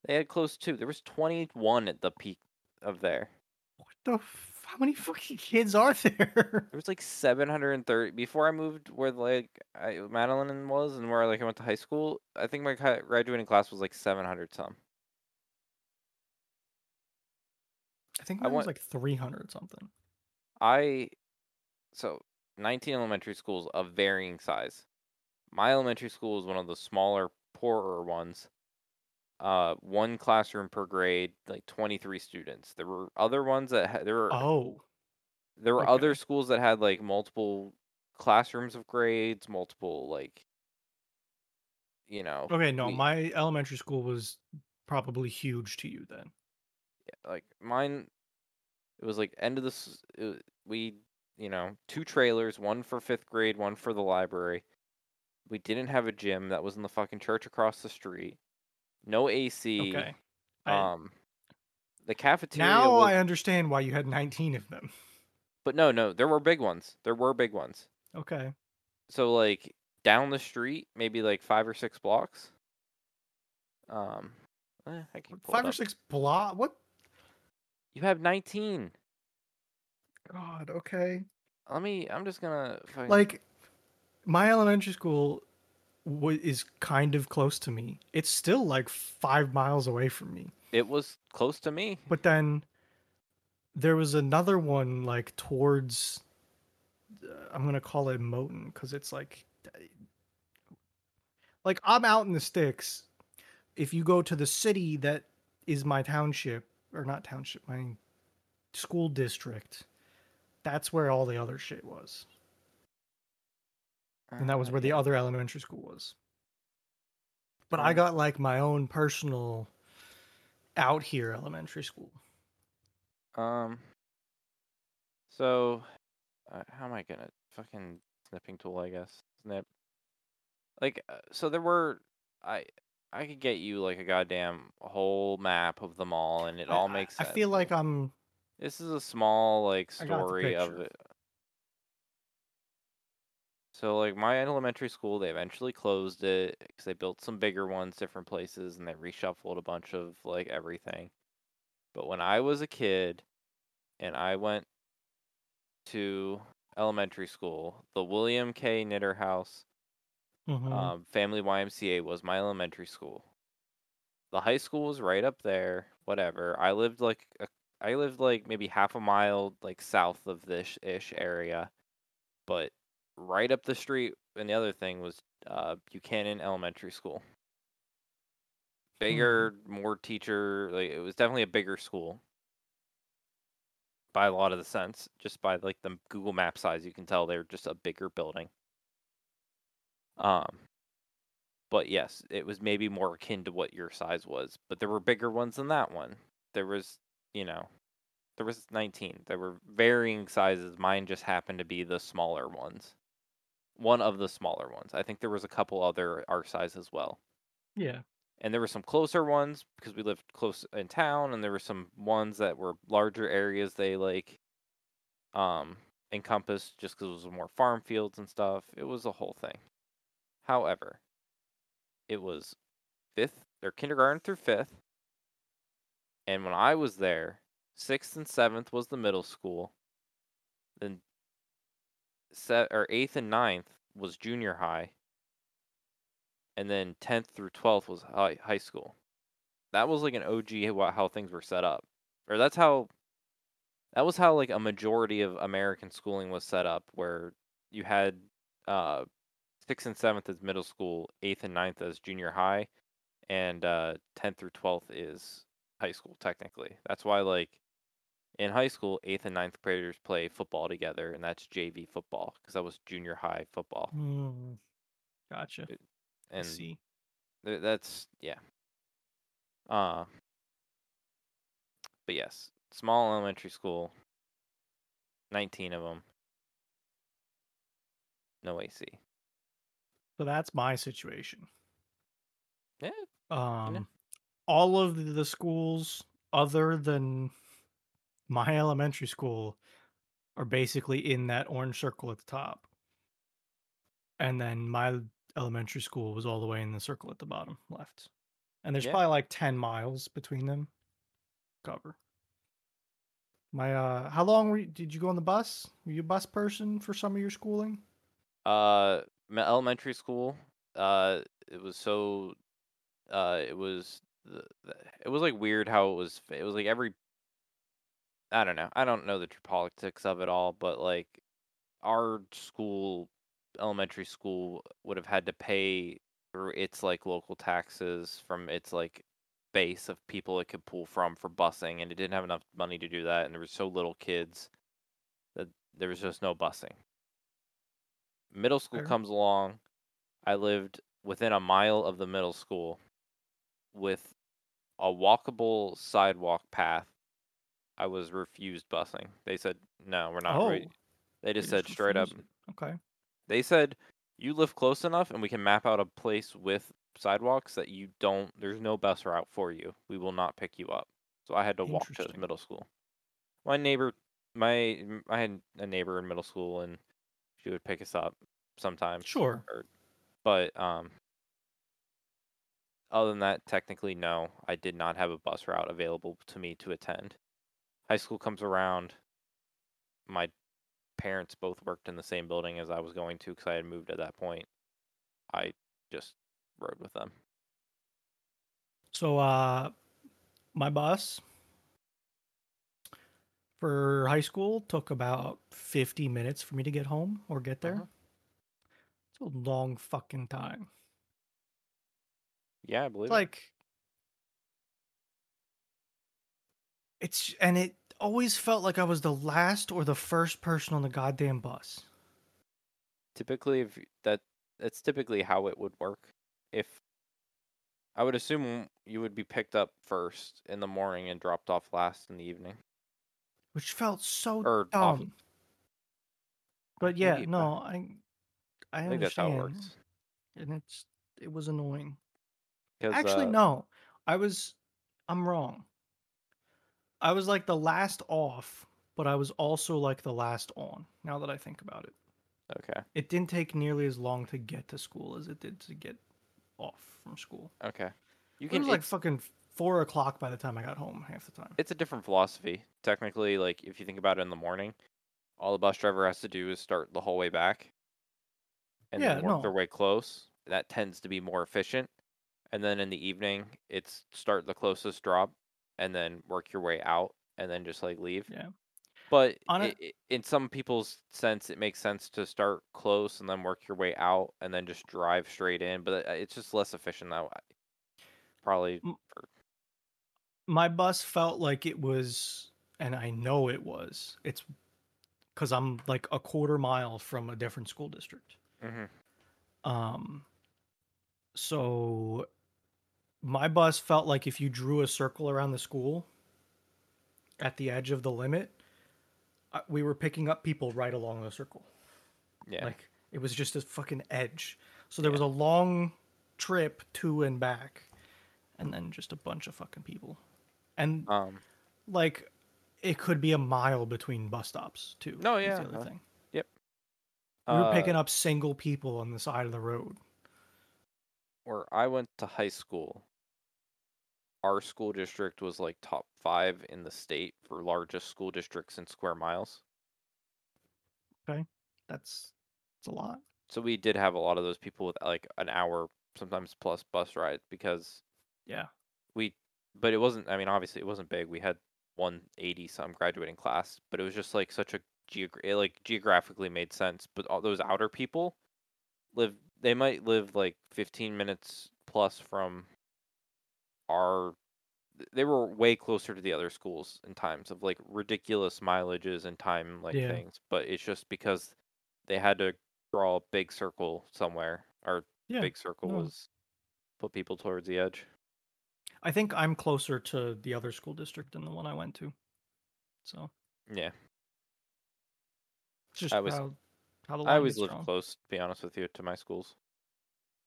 They had closed two. There was 21 at the peak of there. What the? F- how many fucking kids are there? There was like 730 before I moved where like I, Madeline was and where like I went to high school. I think my graduating class was like 700 some. I think I mine was like 300 something. I so 19 elementary schools of varying size. My elementary school is one of the smaller, poorer ones. Uh, one classroom per grade, like 23 students. There were other ones that had, there were Oh, there were other schools that had like multiple classrooms of grades, multiple like you know, okay. No, we- my elementary school was probably huge to you then. Yeah, like mine it was like end of this we you know two trailers one for fifth grade one for the library we didn't have a gym that was in the fucking church across the street no ac Okay. I- um the cafeteria now was, I understand why you had 19 of them. but no no there were big ones there were big ones Okay. so like down the street maybe like five or six blocks um eh, I can pull it Five or six block. What? you have 19 God. Okay. let me i'm just gonna fucking- Like, my elementary school wa is kind of close to me. It's still like five miles away from me. It was close to me. But then there was another one like towards uh, I'm going to call it Moton cuz it's like like I'm out in the sticks. If you go to the city that is my township or not township, my school district, that's where all the other shit was. And that was Uh, where the other elementary school was. But I got like my own personal out here elementary school. Um. So, uh, how am I gonna fucking snipping tool? I guess snip. Like, uh, so there were, I, I could get you like a goddamn whole map of them all, and it I- all I- makes I sense. feel like I'm This is a small like I story of it. So like my elementary school, they eventually closed it because they built some bigger ones different places and they reshuffled a bunch of like everything. But when I was a kid and I went to elementary school, the William K. Knitter House Mhm. um, Family YMCA was my elementary school. The high school was right up there. Whatever. I lived like a, I lived like maybe half a mile like south of this ish area, but right up the street. And the other thing was uh, Buchanan Elementary School. Bigger, more teacher. Like it was definitely a bigger school. By a lot of the sense, just by like the Google Map size, you can tell they're just a bigger building. Um, but yes, it was maybe more akin to what your size was, but there were bigger ones than that one. There was, you know, there was 19. There were varying sizes. Mine just happened to be the smaller ones. One of the smaller ones. I think there was a couple other our size as well. Yeah. and there were some closer ones because we lived close in town, and there were some ones that were larger areas. They like um encompassed just because it was more farm fields and stuff. It was a whole thing. However, it was fifth or kindergarten through fifth, and when I was there, sixth and seventh was the middle school. Then set or eighth and ninth was junior high, and then tenth through twelfth was high high school. That was like an OG how things were set up, or that's how. That was how like a majority of American schooling was set up, where you had uh, sixth and seventh as middle school, eighth and ninth as junior high, and uh, tenth through twelfth is high school technically. That's why like in high school, eighth and ninth graders play football together, and that's JV football because that was junior high football. Mm, gotcha. I And see. th- that's yeah. Uh, but yes, small elementary school. Nineteen of them. No AC. So that's my situation. Yeah. Um, all of the schools other than my elementary school are basically in that orange circle at the top. And then my elementary school was all the way in the circle at the bottom left. And there's Yeah. probably like 10 miles between them. Cover. My uh how long were you, did you go on the bus? Were you a bus person for some of your schooling? Uh, my elementary school. Uh, it was so. Uh, it was. It was like weird how it was. It was like every. I don't know. I don't know the true politics of it all, but like, our school, elementary school, would have had to pay through its like local taxes from its like base of people it could pull from for busing, and it didn't have enough money to do that, and there were so little kids that there was just no busing middle school Fair. comes along. I lived within a mile of the middle school with a walkable sidewalk path. I was refused busing. They said, no, we're not. oh, Re-. They just they said straight up, it. Okay. they said, you live close enough and we can map out a place with sidewalks that you don't, there's no bus route for you. We will not pick you up. So I had to walk to middle school. My neighbor, my, I had a neighbor in middle school and she would pick us up sometimes. Sure. or- but um other than that technically no i did not have a bus route available to me to attend high school comes around my parents both worked in the same building as i was going to because i had moved at that point i just rode with them So uh my bus for high school took about 50 minutes for me to get home or get there. Uh-huh. It's a long fucking time. yeah i believe It's like it's and it always felt like I was the last or the first person on the goddamn bus. typically if that that's typically how it would work if i would assume you would be picked up first in the morning and dropped off last in the evening Which felt so Or off- dumb. But yeah, Maybe, but no, I I i think that's how it works And it's it was annoying. Actually, uh, no. I was I'm wrong. I was like the last off, but I was also like the last on. Now that I think about it, Okay. it didn't take nearly as long to get to school as it did to get off from school. Okay. You It was like fucking four o'clock by the time I got home half the time. it's a different philosophy. Technically, like if you think about it in the morning, all the bus driver has to do is start the whole way back and Yeah, then work their way close. That tends to be more efficient. And then in the evening, it's start the closest drop and then work your way out and then just like leave. Yeah. But a- i i in some people's sense, it makes sense to start close and then work your way out and then just drive straight in. But uh, it's just less efficient that way. Probably My bus felt like it was, and I know it was. It's because I'm like a quarter mile from a different school district. Mhm. Um, so my bus felt like if you drew a circle around the school at the edge of the limit, uh, we were picking up people right along the circle. yeah. Like it was just a fucking edge. So there Yeah. was a long trip to and back. and then just a bunch of fucking people. And Um, like it could be a mile between bus stops too. No, yeah, the other uh, thing. yep. We were uh, picking up single people on the side of the road. where I went to high school, our school district was like top five in the state for largest school districts in square miles. Okay, that's it's a lot. So we did have a lot of those people with like an hour, sometimes plus bus rides because Yeah. we, but it wasn't, I mean, obviously it wasn't big. We had 180 some graduating class, but it was just like such a geogra- it like geographically made sense. But all those outer people live, they might live like 15 minutes plus from th- they were way closer to the other schools in times of like ridiculous mileages and time like Yeah. things. But it's just because they had to draw a big circle somewhere, or Yeah. big circle no. was put people towards the edge. I think I'm closer to the other school district than the one I went to. So Yeah. it's just I was- how, how the I always lived close, to be honest with you, to my schools.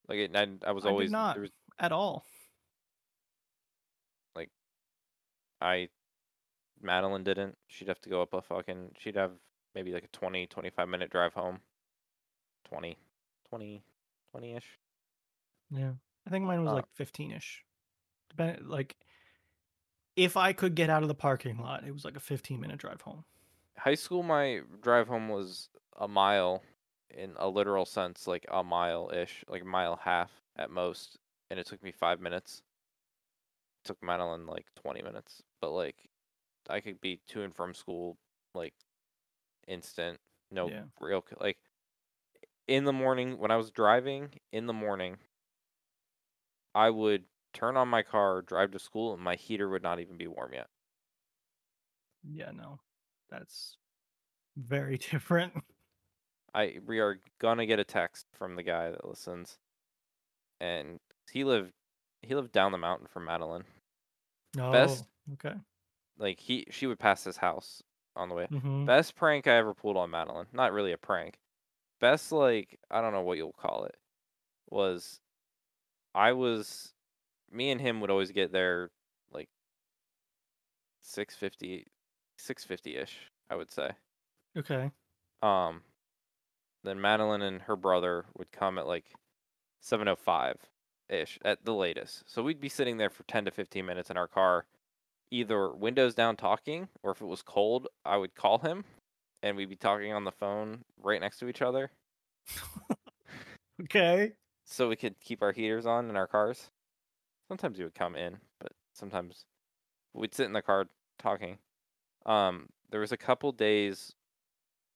Like it, I, I was I always not. there was at all. I Madeline didn't. She'd have to go up a fucking she'd have maybe like a 20 25 minute drive home. 20 20 20ish. Yeah. I think mine was Uh, like 15ish. Depend like if I could get out of the parking lot, it was like a 15 minute drive home. High school my drive home was a mile in a literal sense, like a mile ish, like a mile half at most, and it took me 5 minutes. It took Madeline like 20 minutes, but like I could be to and from school like instant, no Yeah. real like in the morning when I was driving in the morning I would turn on my car, drive to school and my heater would not even be warm yet. Yeah, no. That's very [laughs] different. I we are gonna get a text from the guy that listens and he lived he lived down the mountain from Madeline. No. Best- oh. Okay. Like he she would pass his house on the way hmm Best prank I ever pulled on Madeline. Not really a prank. Best like I don't know what you'll call it. Was I was me and him would always get there like 650 650ish, I would say. Okay. Um then Madeline and her brother would come at like 705 ish at the latest. So we'd be sitting there for 10 to 15 minutes in our car either windows down talking or if it was cold, I would call him and we'd be talking on the phone right next to each other [laughs] Okay. so we could keep our heaters on in our cars. Sometimes he would come in, but sometimes we'd sit in the car talking. Um, there was a couple days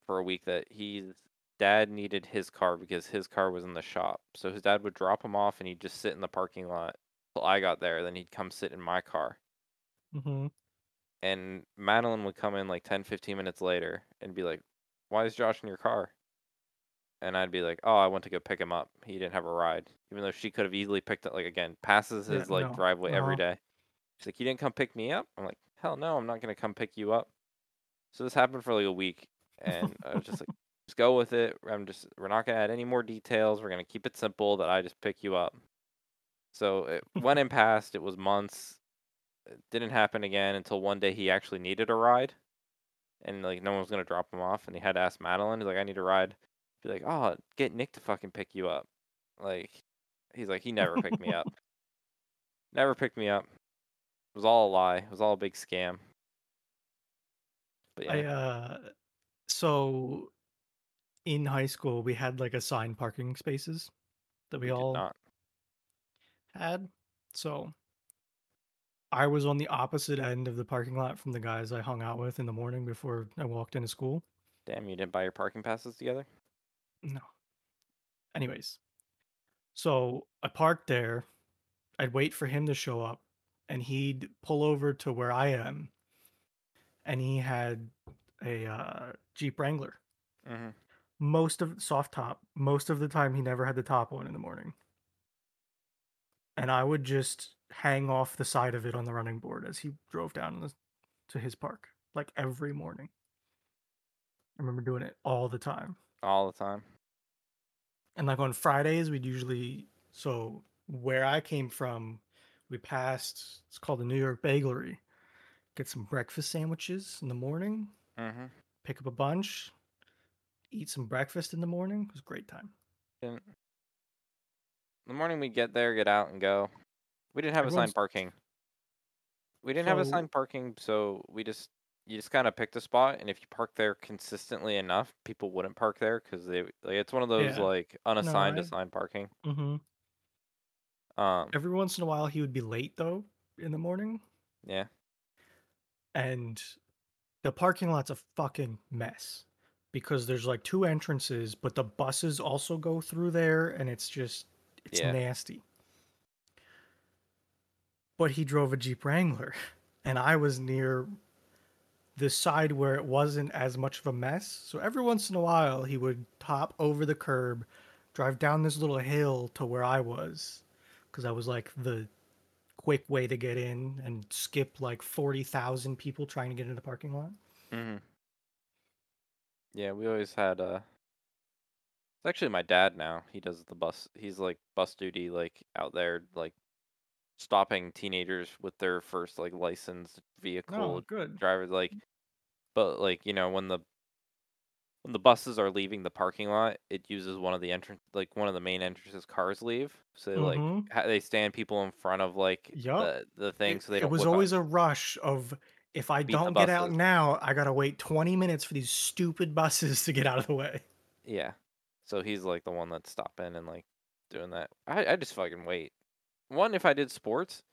for a week that his dad needed his car because his car was in the shop. So his dad would drop him off and he'd just sit in the parking lot till I got there. Then he'd come sit in my car. Hmm And Madeline would come in like 10, 15 minutes later and be like, Why is Josh in your car? And I'd be like, Oh, I went to go pick him up. He didn't have a ride. Even though she could have easily picked up, like, again, passes Yeah, his like no. driveway every Uh-huh. day. She's like, You didn't come pick me up? I'm like, Hell no, I'm not going to come pick you up. So this happened for like a week. And I was just like, Just go with it. I'm just, we're not going to add any more details. We're going to keep it simple that I just pick you up. So it went and passed. It was months it didn't happen again until one day he actually needed a ride and like no one was gonna drop him off and he had to ask Madeline, he's like, I need a ride. Be like, Oh, get Nick to fucking pick you up. Like he's like, he never picked me up. [laughs] Never picked me up. It was all a lie. It was all a big scam. But yeah, I uh so in high school we had like assigned parking spaces that we, we all had. So I was on the opposite end of the parking lot from the guys I hung out with in the morning before I walked into school. Damn, you didn't buy your parking passes together? No. Anyways, so I parked there. I'd wait for him to show up, and he'd pull over to where I am, and he had a uh, Jeep Wrangler. Mm-hmm. Most of soft top. Most of the time, he never had the top on in the morning, and I would just hang off the side of it on the running board as he drove down the, to his park, like every morning. I remember doing it all the time. All the time. And like on Fridays, we'd usually so where I came from We passed. It's called the New York Bagelry. Get some breakfast sandwiches in the morning. Mm-hmm. Pick up a bunch. Eat some breakfast in the morning. It was a great time. In the morning we get there, get out, and go. We didn't have Everyone's- assigned parking. We didn't have So- assigned parking, so we just you just kind of picked a spot, and if you park there consistently enough, people wouldn't park there because they like it's one of those Yeah. like unassigned I- assigned parking. Mm-hmm. Um, Every once in a while, he would be late though in the morning, yeah, and the parking lot's a fucking mess because there's like two entrances, but the buses also go through there, and it's just it's Yeah. nasty. But he drove a Jeep Wrangler, and I was near the side where it wasn't as much of a mess. So every once in a while, he would hop over the curb, drive down this little hill to where I was, because I was like the quick way to get in and skip like 40,000 people trying to get into the parking lot. hmm yeah. We always had uh. It's actually my dad now. He does the bus. He's like bus duty, like out there, like stopping teenagers with their first like licensed vehicle Oh, good. drivers like but like you know when the when the buses are leaving the parking lot it uses one of the entrance like one of the main entrances cars leave so they like Mhm. ha- they stand people in front of like Yup. the the thing It, so they it was always a rush of if I Beat don't get out now, I gotta wait 20 minutes for these stupid buses to get out of the way. yeah so he's like the one that's stopping and like doing that i i just fucking wait one if i did sports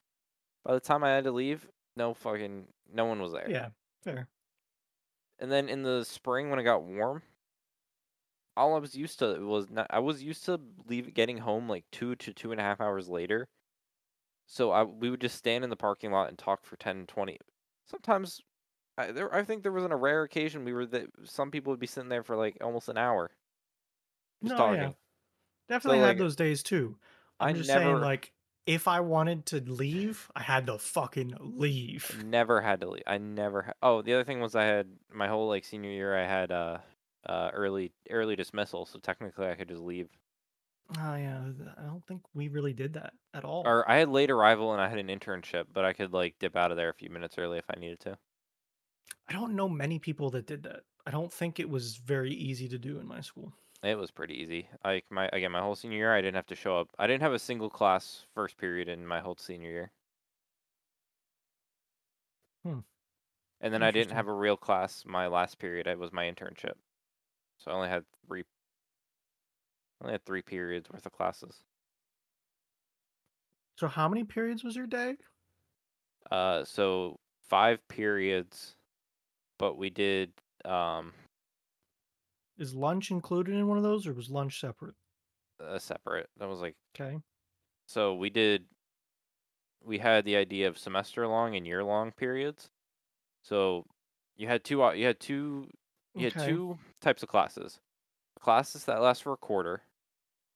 by the time i had to leave no fucking no one was there Yeah, fair. And then in the spring when it got warm, all I was used to was not, I was used to leave getting home like two to two and a half hours later. So I we would just stand in the parking lot and talk for 10, 20. Sometimes I there I think there was on a rare occasion we were that some people would be sitting there for like almost an hour. Just No, talking. yeah. Definitely like, had those days too. I'm I just never- saying, like, if I wanted to leave, I had to fucking leave. Never had to leave. I never had. Oh, the other thing was I had my whole like senior year I had uh uh early early dismissal, so technically I could just leave. Oh yeah, I don't think we really did that at all. Or I had late arrival and I had an internship, but I could like dip out of there a few minutes early if I needed to. I don't know many people that did that. I don't think it was very easy to do in my school. It was pretty easy. Like my again, my whole senior year, I didn't have to show up. I didn't have a single class first period in my whole senior year. Hmm. And then I didn't Interesting. have a real class my last period. It was my internship, so I only had three. I only had three periods worth of classes. So how many periods was your day? Uh, so five periods, but we did um Is lunch included in one of those, or was lunch separate? a separate. That was like Okay. So we did we had the idea of semester long and year long periods. So you had two uh, you had two you had two types of classes. Classes that last for a quarter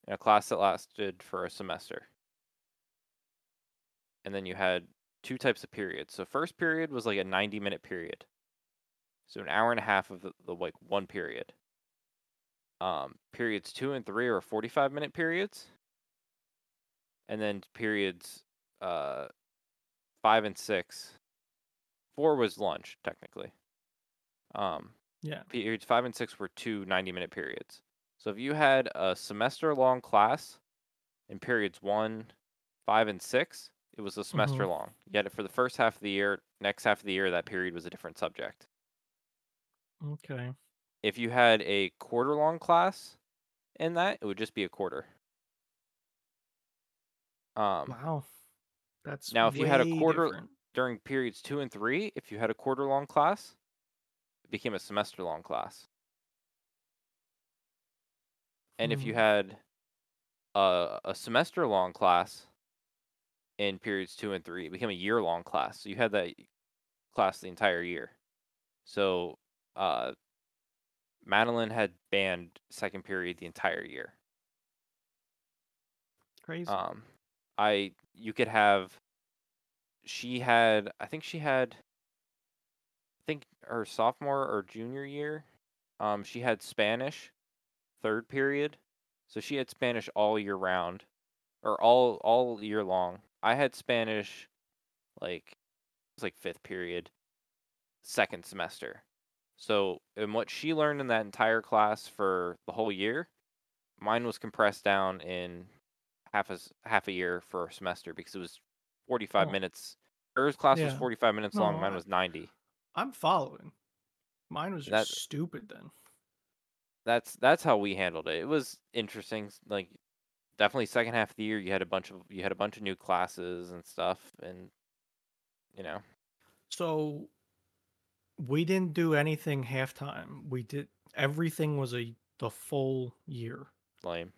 and a class that lasted for a semester. And then you had two types of periods. So first period was like a 90 minute period. So an hour and a half of the, the like one period. Um periods 2 and 3 are 45 minute periods and then periods uh five and six four was lunch technically um Yeah. periods five and six were two 90 minute periods so if you had a semester long class in periods one five and six it was a semester Mhm. long you had it for the first half of the year next half of the year that period was a different subject Okay. If you had a quarter long class in that it would just be a quarter um Wow. That's Now, if you had a quarter- different. during periods two and three, if you had a quarter long class, it became a semester long class. And if you Hmm. had a, a semester long class in periods two and three, it became a year long class. So you had that class the entire year. So uh, Madeline had band second period the entire year. Crazy. Um, I you could have. She had, I think she had. I think her sophomore or junior year, um, she had Spanish, third period, so she had Spanish all year round, or all all year long. I had Spanish, like it was like fifth period, second semester. So, and what she learned in that entire class for the whole year, mine was compressed down in half a half a year for a semester because it was 45 Oh, minutes. Hers class was 45 minutes long. Mine was 90. I'm following. Mine was That just stupid then. that's that's how we handled it. It was interesting. Like definitely second half of the year, you had a bunch of you had a bunch of new classes and stuff, and you know, So we didn't do anything halftime. We did everything was a the full year. lame.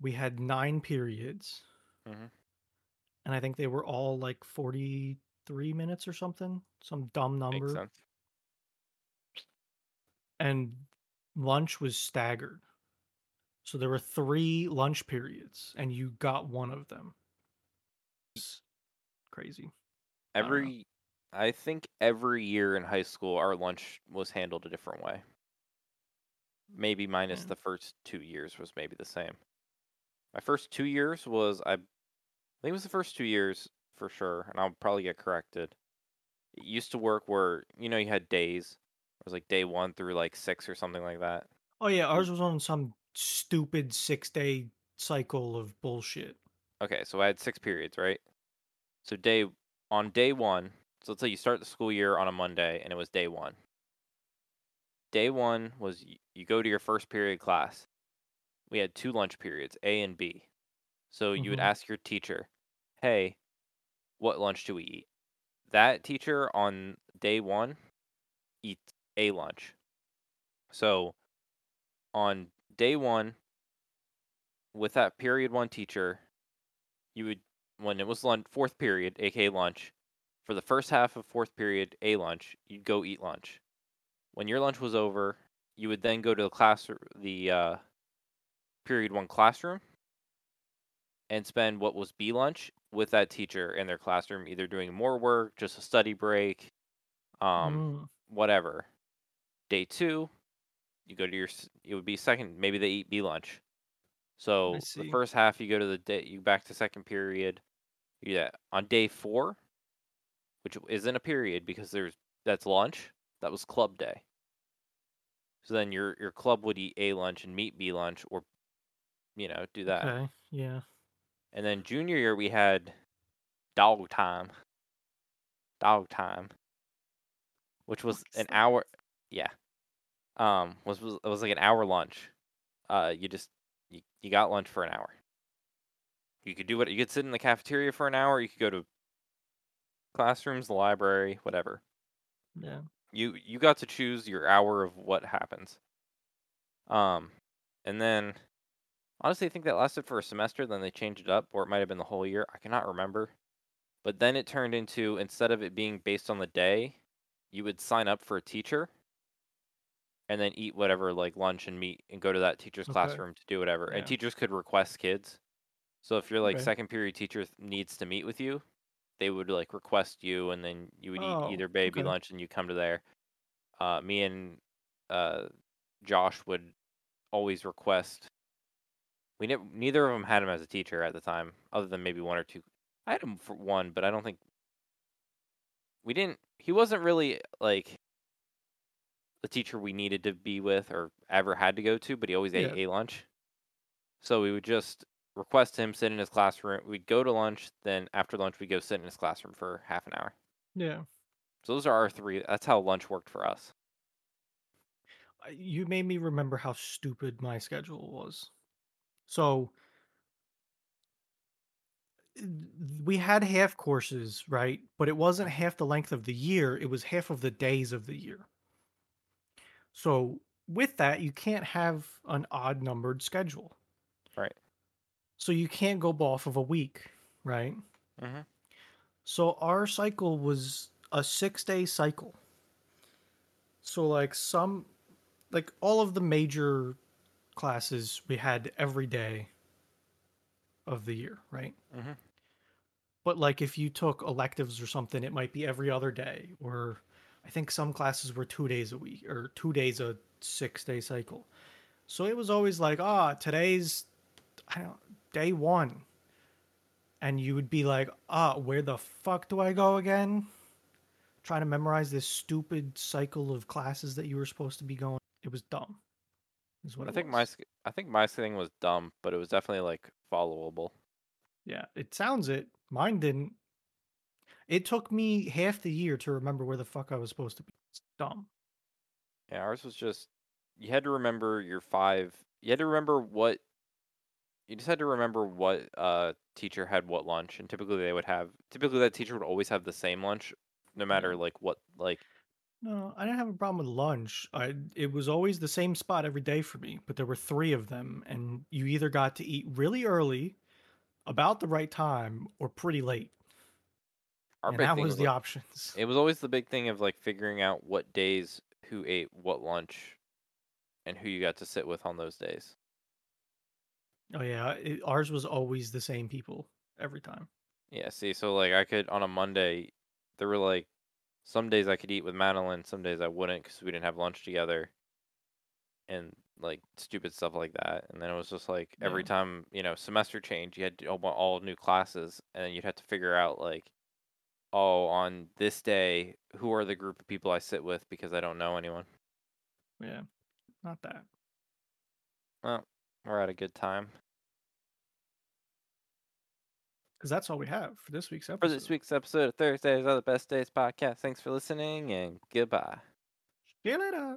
We had nine periods, hmm and I think they were all like 43 minutes or something, some dumb number. And lunch was staggered. So there were three lunch periods, and you got one of them. It's crazy. I don't know. Every, I think every year in high school, our lunch was handled a different way. Maybe minus Yeah. the first two years was maybe the same. My first two years was I, I think it was the first two years for sure, and I'll probably get corrected. It used to work where you know you had days. It was like day one through like six or something like that. Oh yeah, ours was on some stupid six day cycle of bullshit. Okay, so I had six periods, right? So day on day one, so let's say you start the school year on a Monday and it was day one. Day one was you go to your first period class. We had two lunch periods, A and B. So you would Mhm. ask your teacher, "Hey, what lunch do we eat?" That teacher on day one eats A lunch. So on day one, with that period one teacher, you would when it was lunch fourth period, aka lunch, for the first half of fourth period, A lunch, you'd go eat lunch. When your lunch was over, you would then go to the class the uh, period one classroom and spend what was B lunch with that teacher in their classroom, either doing more work, just a study break, um, Mm, whatever. Day two, you go to your it would be second, maybe they eat B lunch. So the first half you go to the day you back to second period. Yeah, on day four, which isn't a period because there's that's lunch. That was club day. So then your your club would eat A lunch and meet B lunch, or you know do that. okay, yeah. And then junior year we had dog time. Dog time, which was What's an that? hour. Yeah, um, was was it was like an hour lunch. Uh, you just you, you got lunch for an hour. You could do what you could sit in the cafeteria for an hour. You could go to classrooms, the library, whatever. Yeah. You you got to choose your hour of what happens. Um, and then honestly, I think that lasted for a semester. Then they changed it up, or it might have been the whole year. I cannot remember. But then it turned into instead of it being based on the day, you would sign up for a teacher, and then eat whatever like lunch and meet and go to that teacher's Okay. classroom to do whatever. And teachers could request kids. So if you're like Okay. second period teacher th- needs to meet with you, they would like request you, and then you would eat Oh, either baby okay. lunch and you come to there. Uh, me and uh, Josh would always request. We ne- neither of them had him as a teacher at the time, other than maybe one or two. I had him for one, but I don't think we didn't. He wasn't really like the teacher we needed to be with or ever had to go to, but he always ate a lunch. So we would just request him sit in his classroom. We'd go to lunch, then after lunch we'd go sit in his classroom for half an hour. Yeah. So those are our three. That's how lunch worked for us. You made me remember how stupid my schedule was. So we had half courses, right? But it wasn't half the length of the year, it was half of the days of the year. So with that, you can't have an odd numbered schedule. Right. So you can't go off of a week, right? Mm-hmm. So our cycle was a six day cycle. So like some like all of the major classes we had every day of the year, right? Mm-hmm. But like if you took electives or something, it might be every other day. Or I think some classes were two days a week or two days a six day cycle. So it was always like, ah, today's I don't day one. and you would be like, "Ah, where the fuck do I go again?" Trying to memorize this stupid cycle of classes that you were supposed to be going. It was dumb. Is what I think was. my I think my thing was dumb, but it was definitely like followable. Yeah, it sounds it. Mine didn't. It took me half the year to remember where the fuck I was supposed to be. It's dumb. Yeah, ours was just you had to remember your five. You had to remember what. You just had to remember what uh teacher had what lunch, and typically they would have. Typically that teacher would always have the same lunch, no matter like what like. No, I didn't have a problem with lunch. I it was always the same spot every day for me, but there were three of them, and you either got to eat really early, about the right time, or pretty late. Our and that was was the like, options. it was always the big thing of like figuring out what days who ate what lunch, and who you got to sit with on those days. Oh yeah, it, ours was always the same people every time. Yeah, see, so like I could on a Monday, there were like some days I could eat with Madeline, some days I wouldn't because we didn't have lunch together, and like stupid stuff like that. And then it was just like every Yeah. time you know semester change, you had to, oh, all, all new classes, and then you'd have to figure out like, oh, on this day, who are the group of people I sit with because I don't know anyone. Yeah, not that. Well, we're at a good time Because that's all we have for this week's episode. for this week's episode of Thursdays are the best days podcast. Thanks for listening and goodbye. See you later.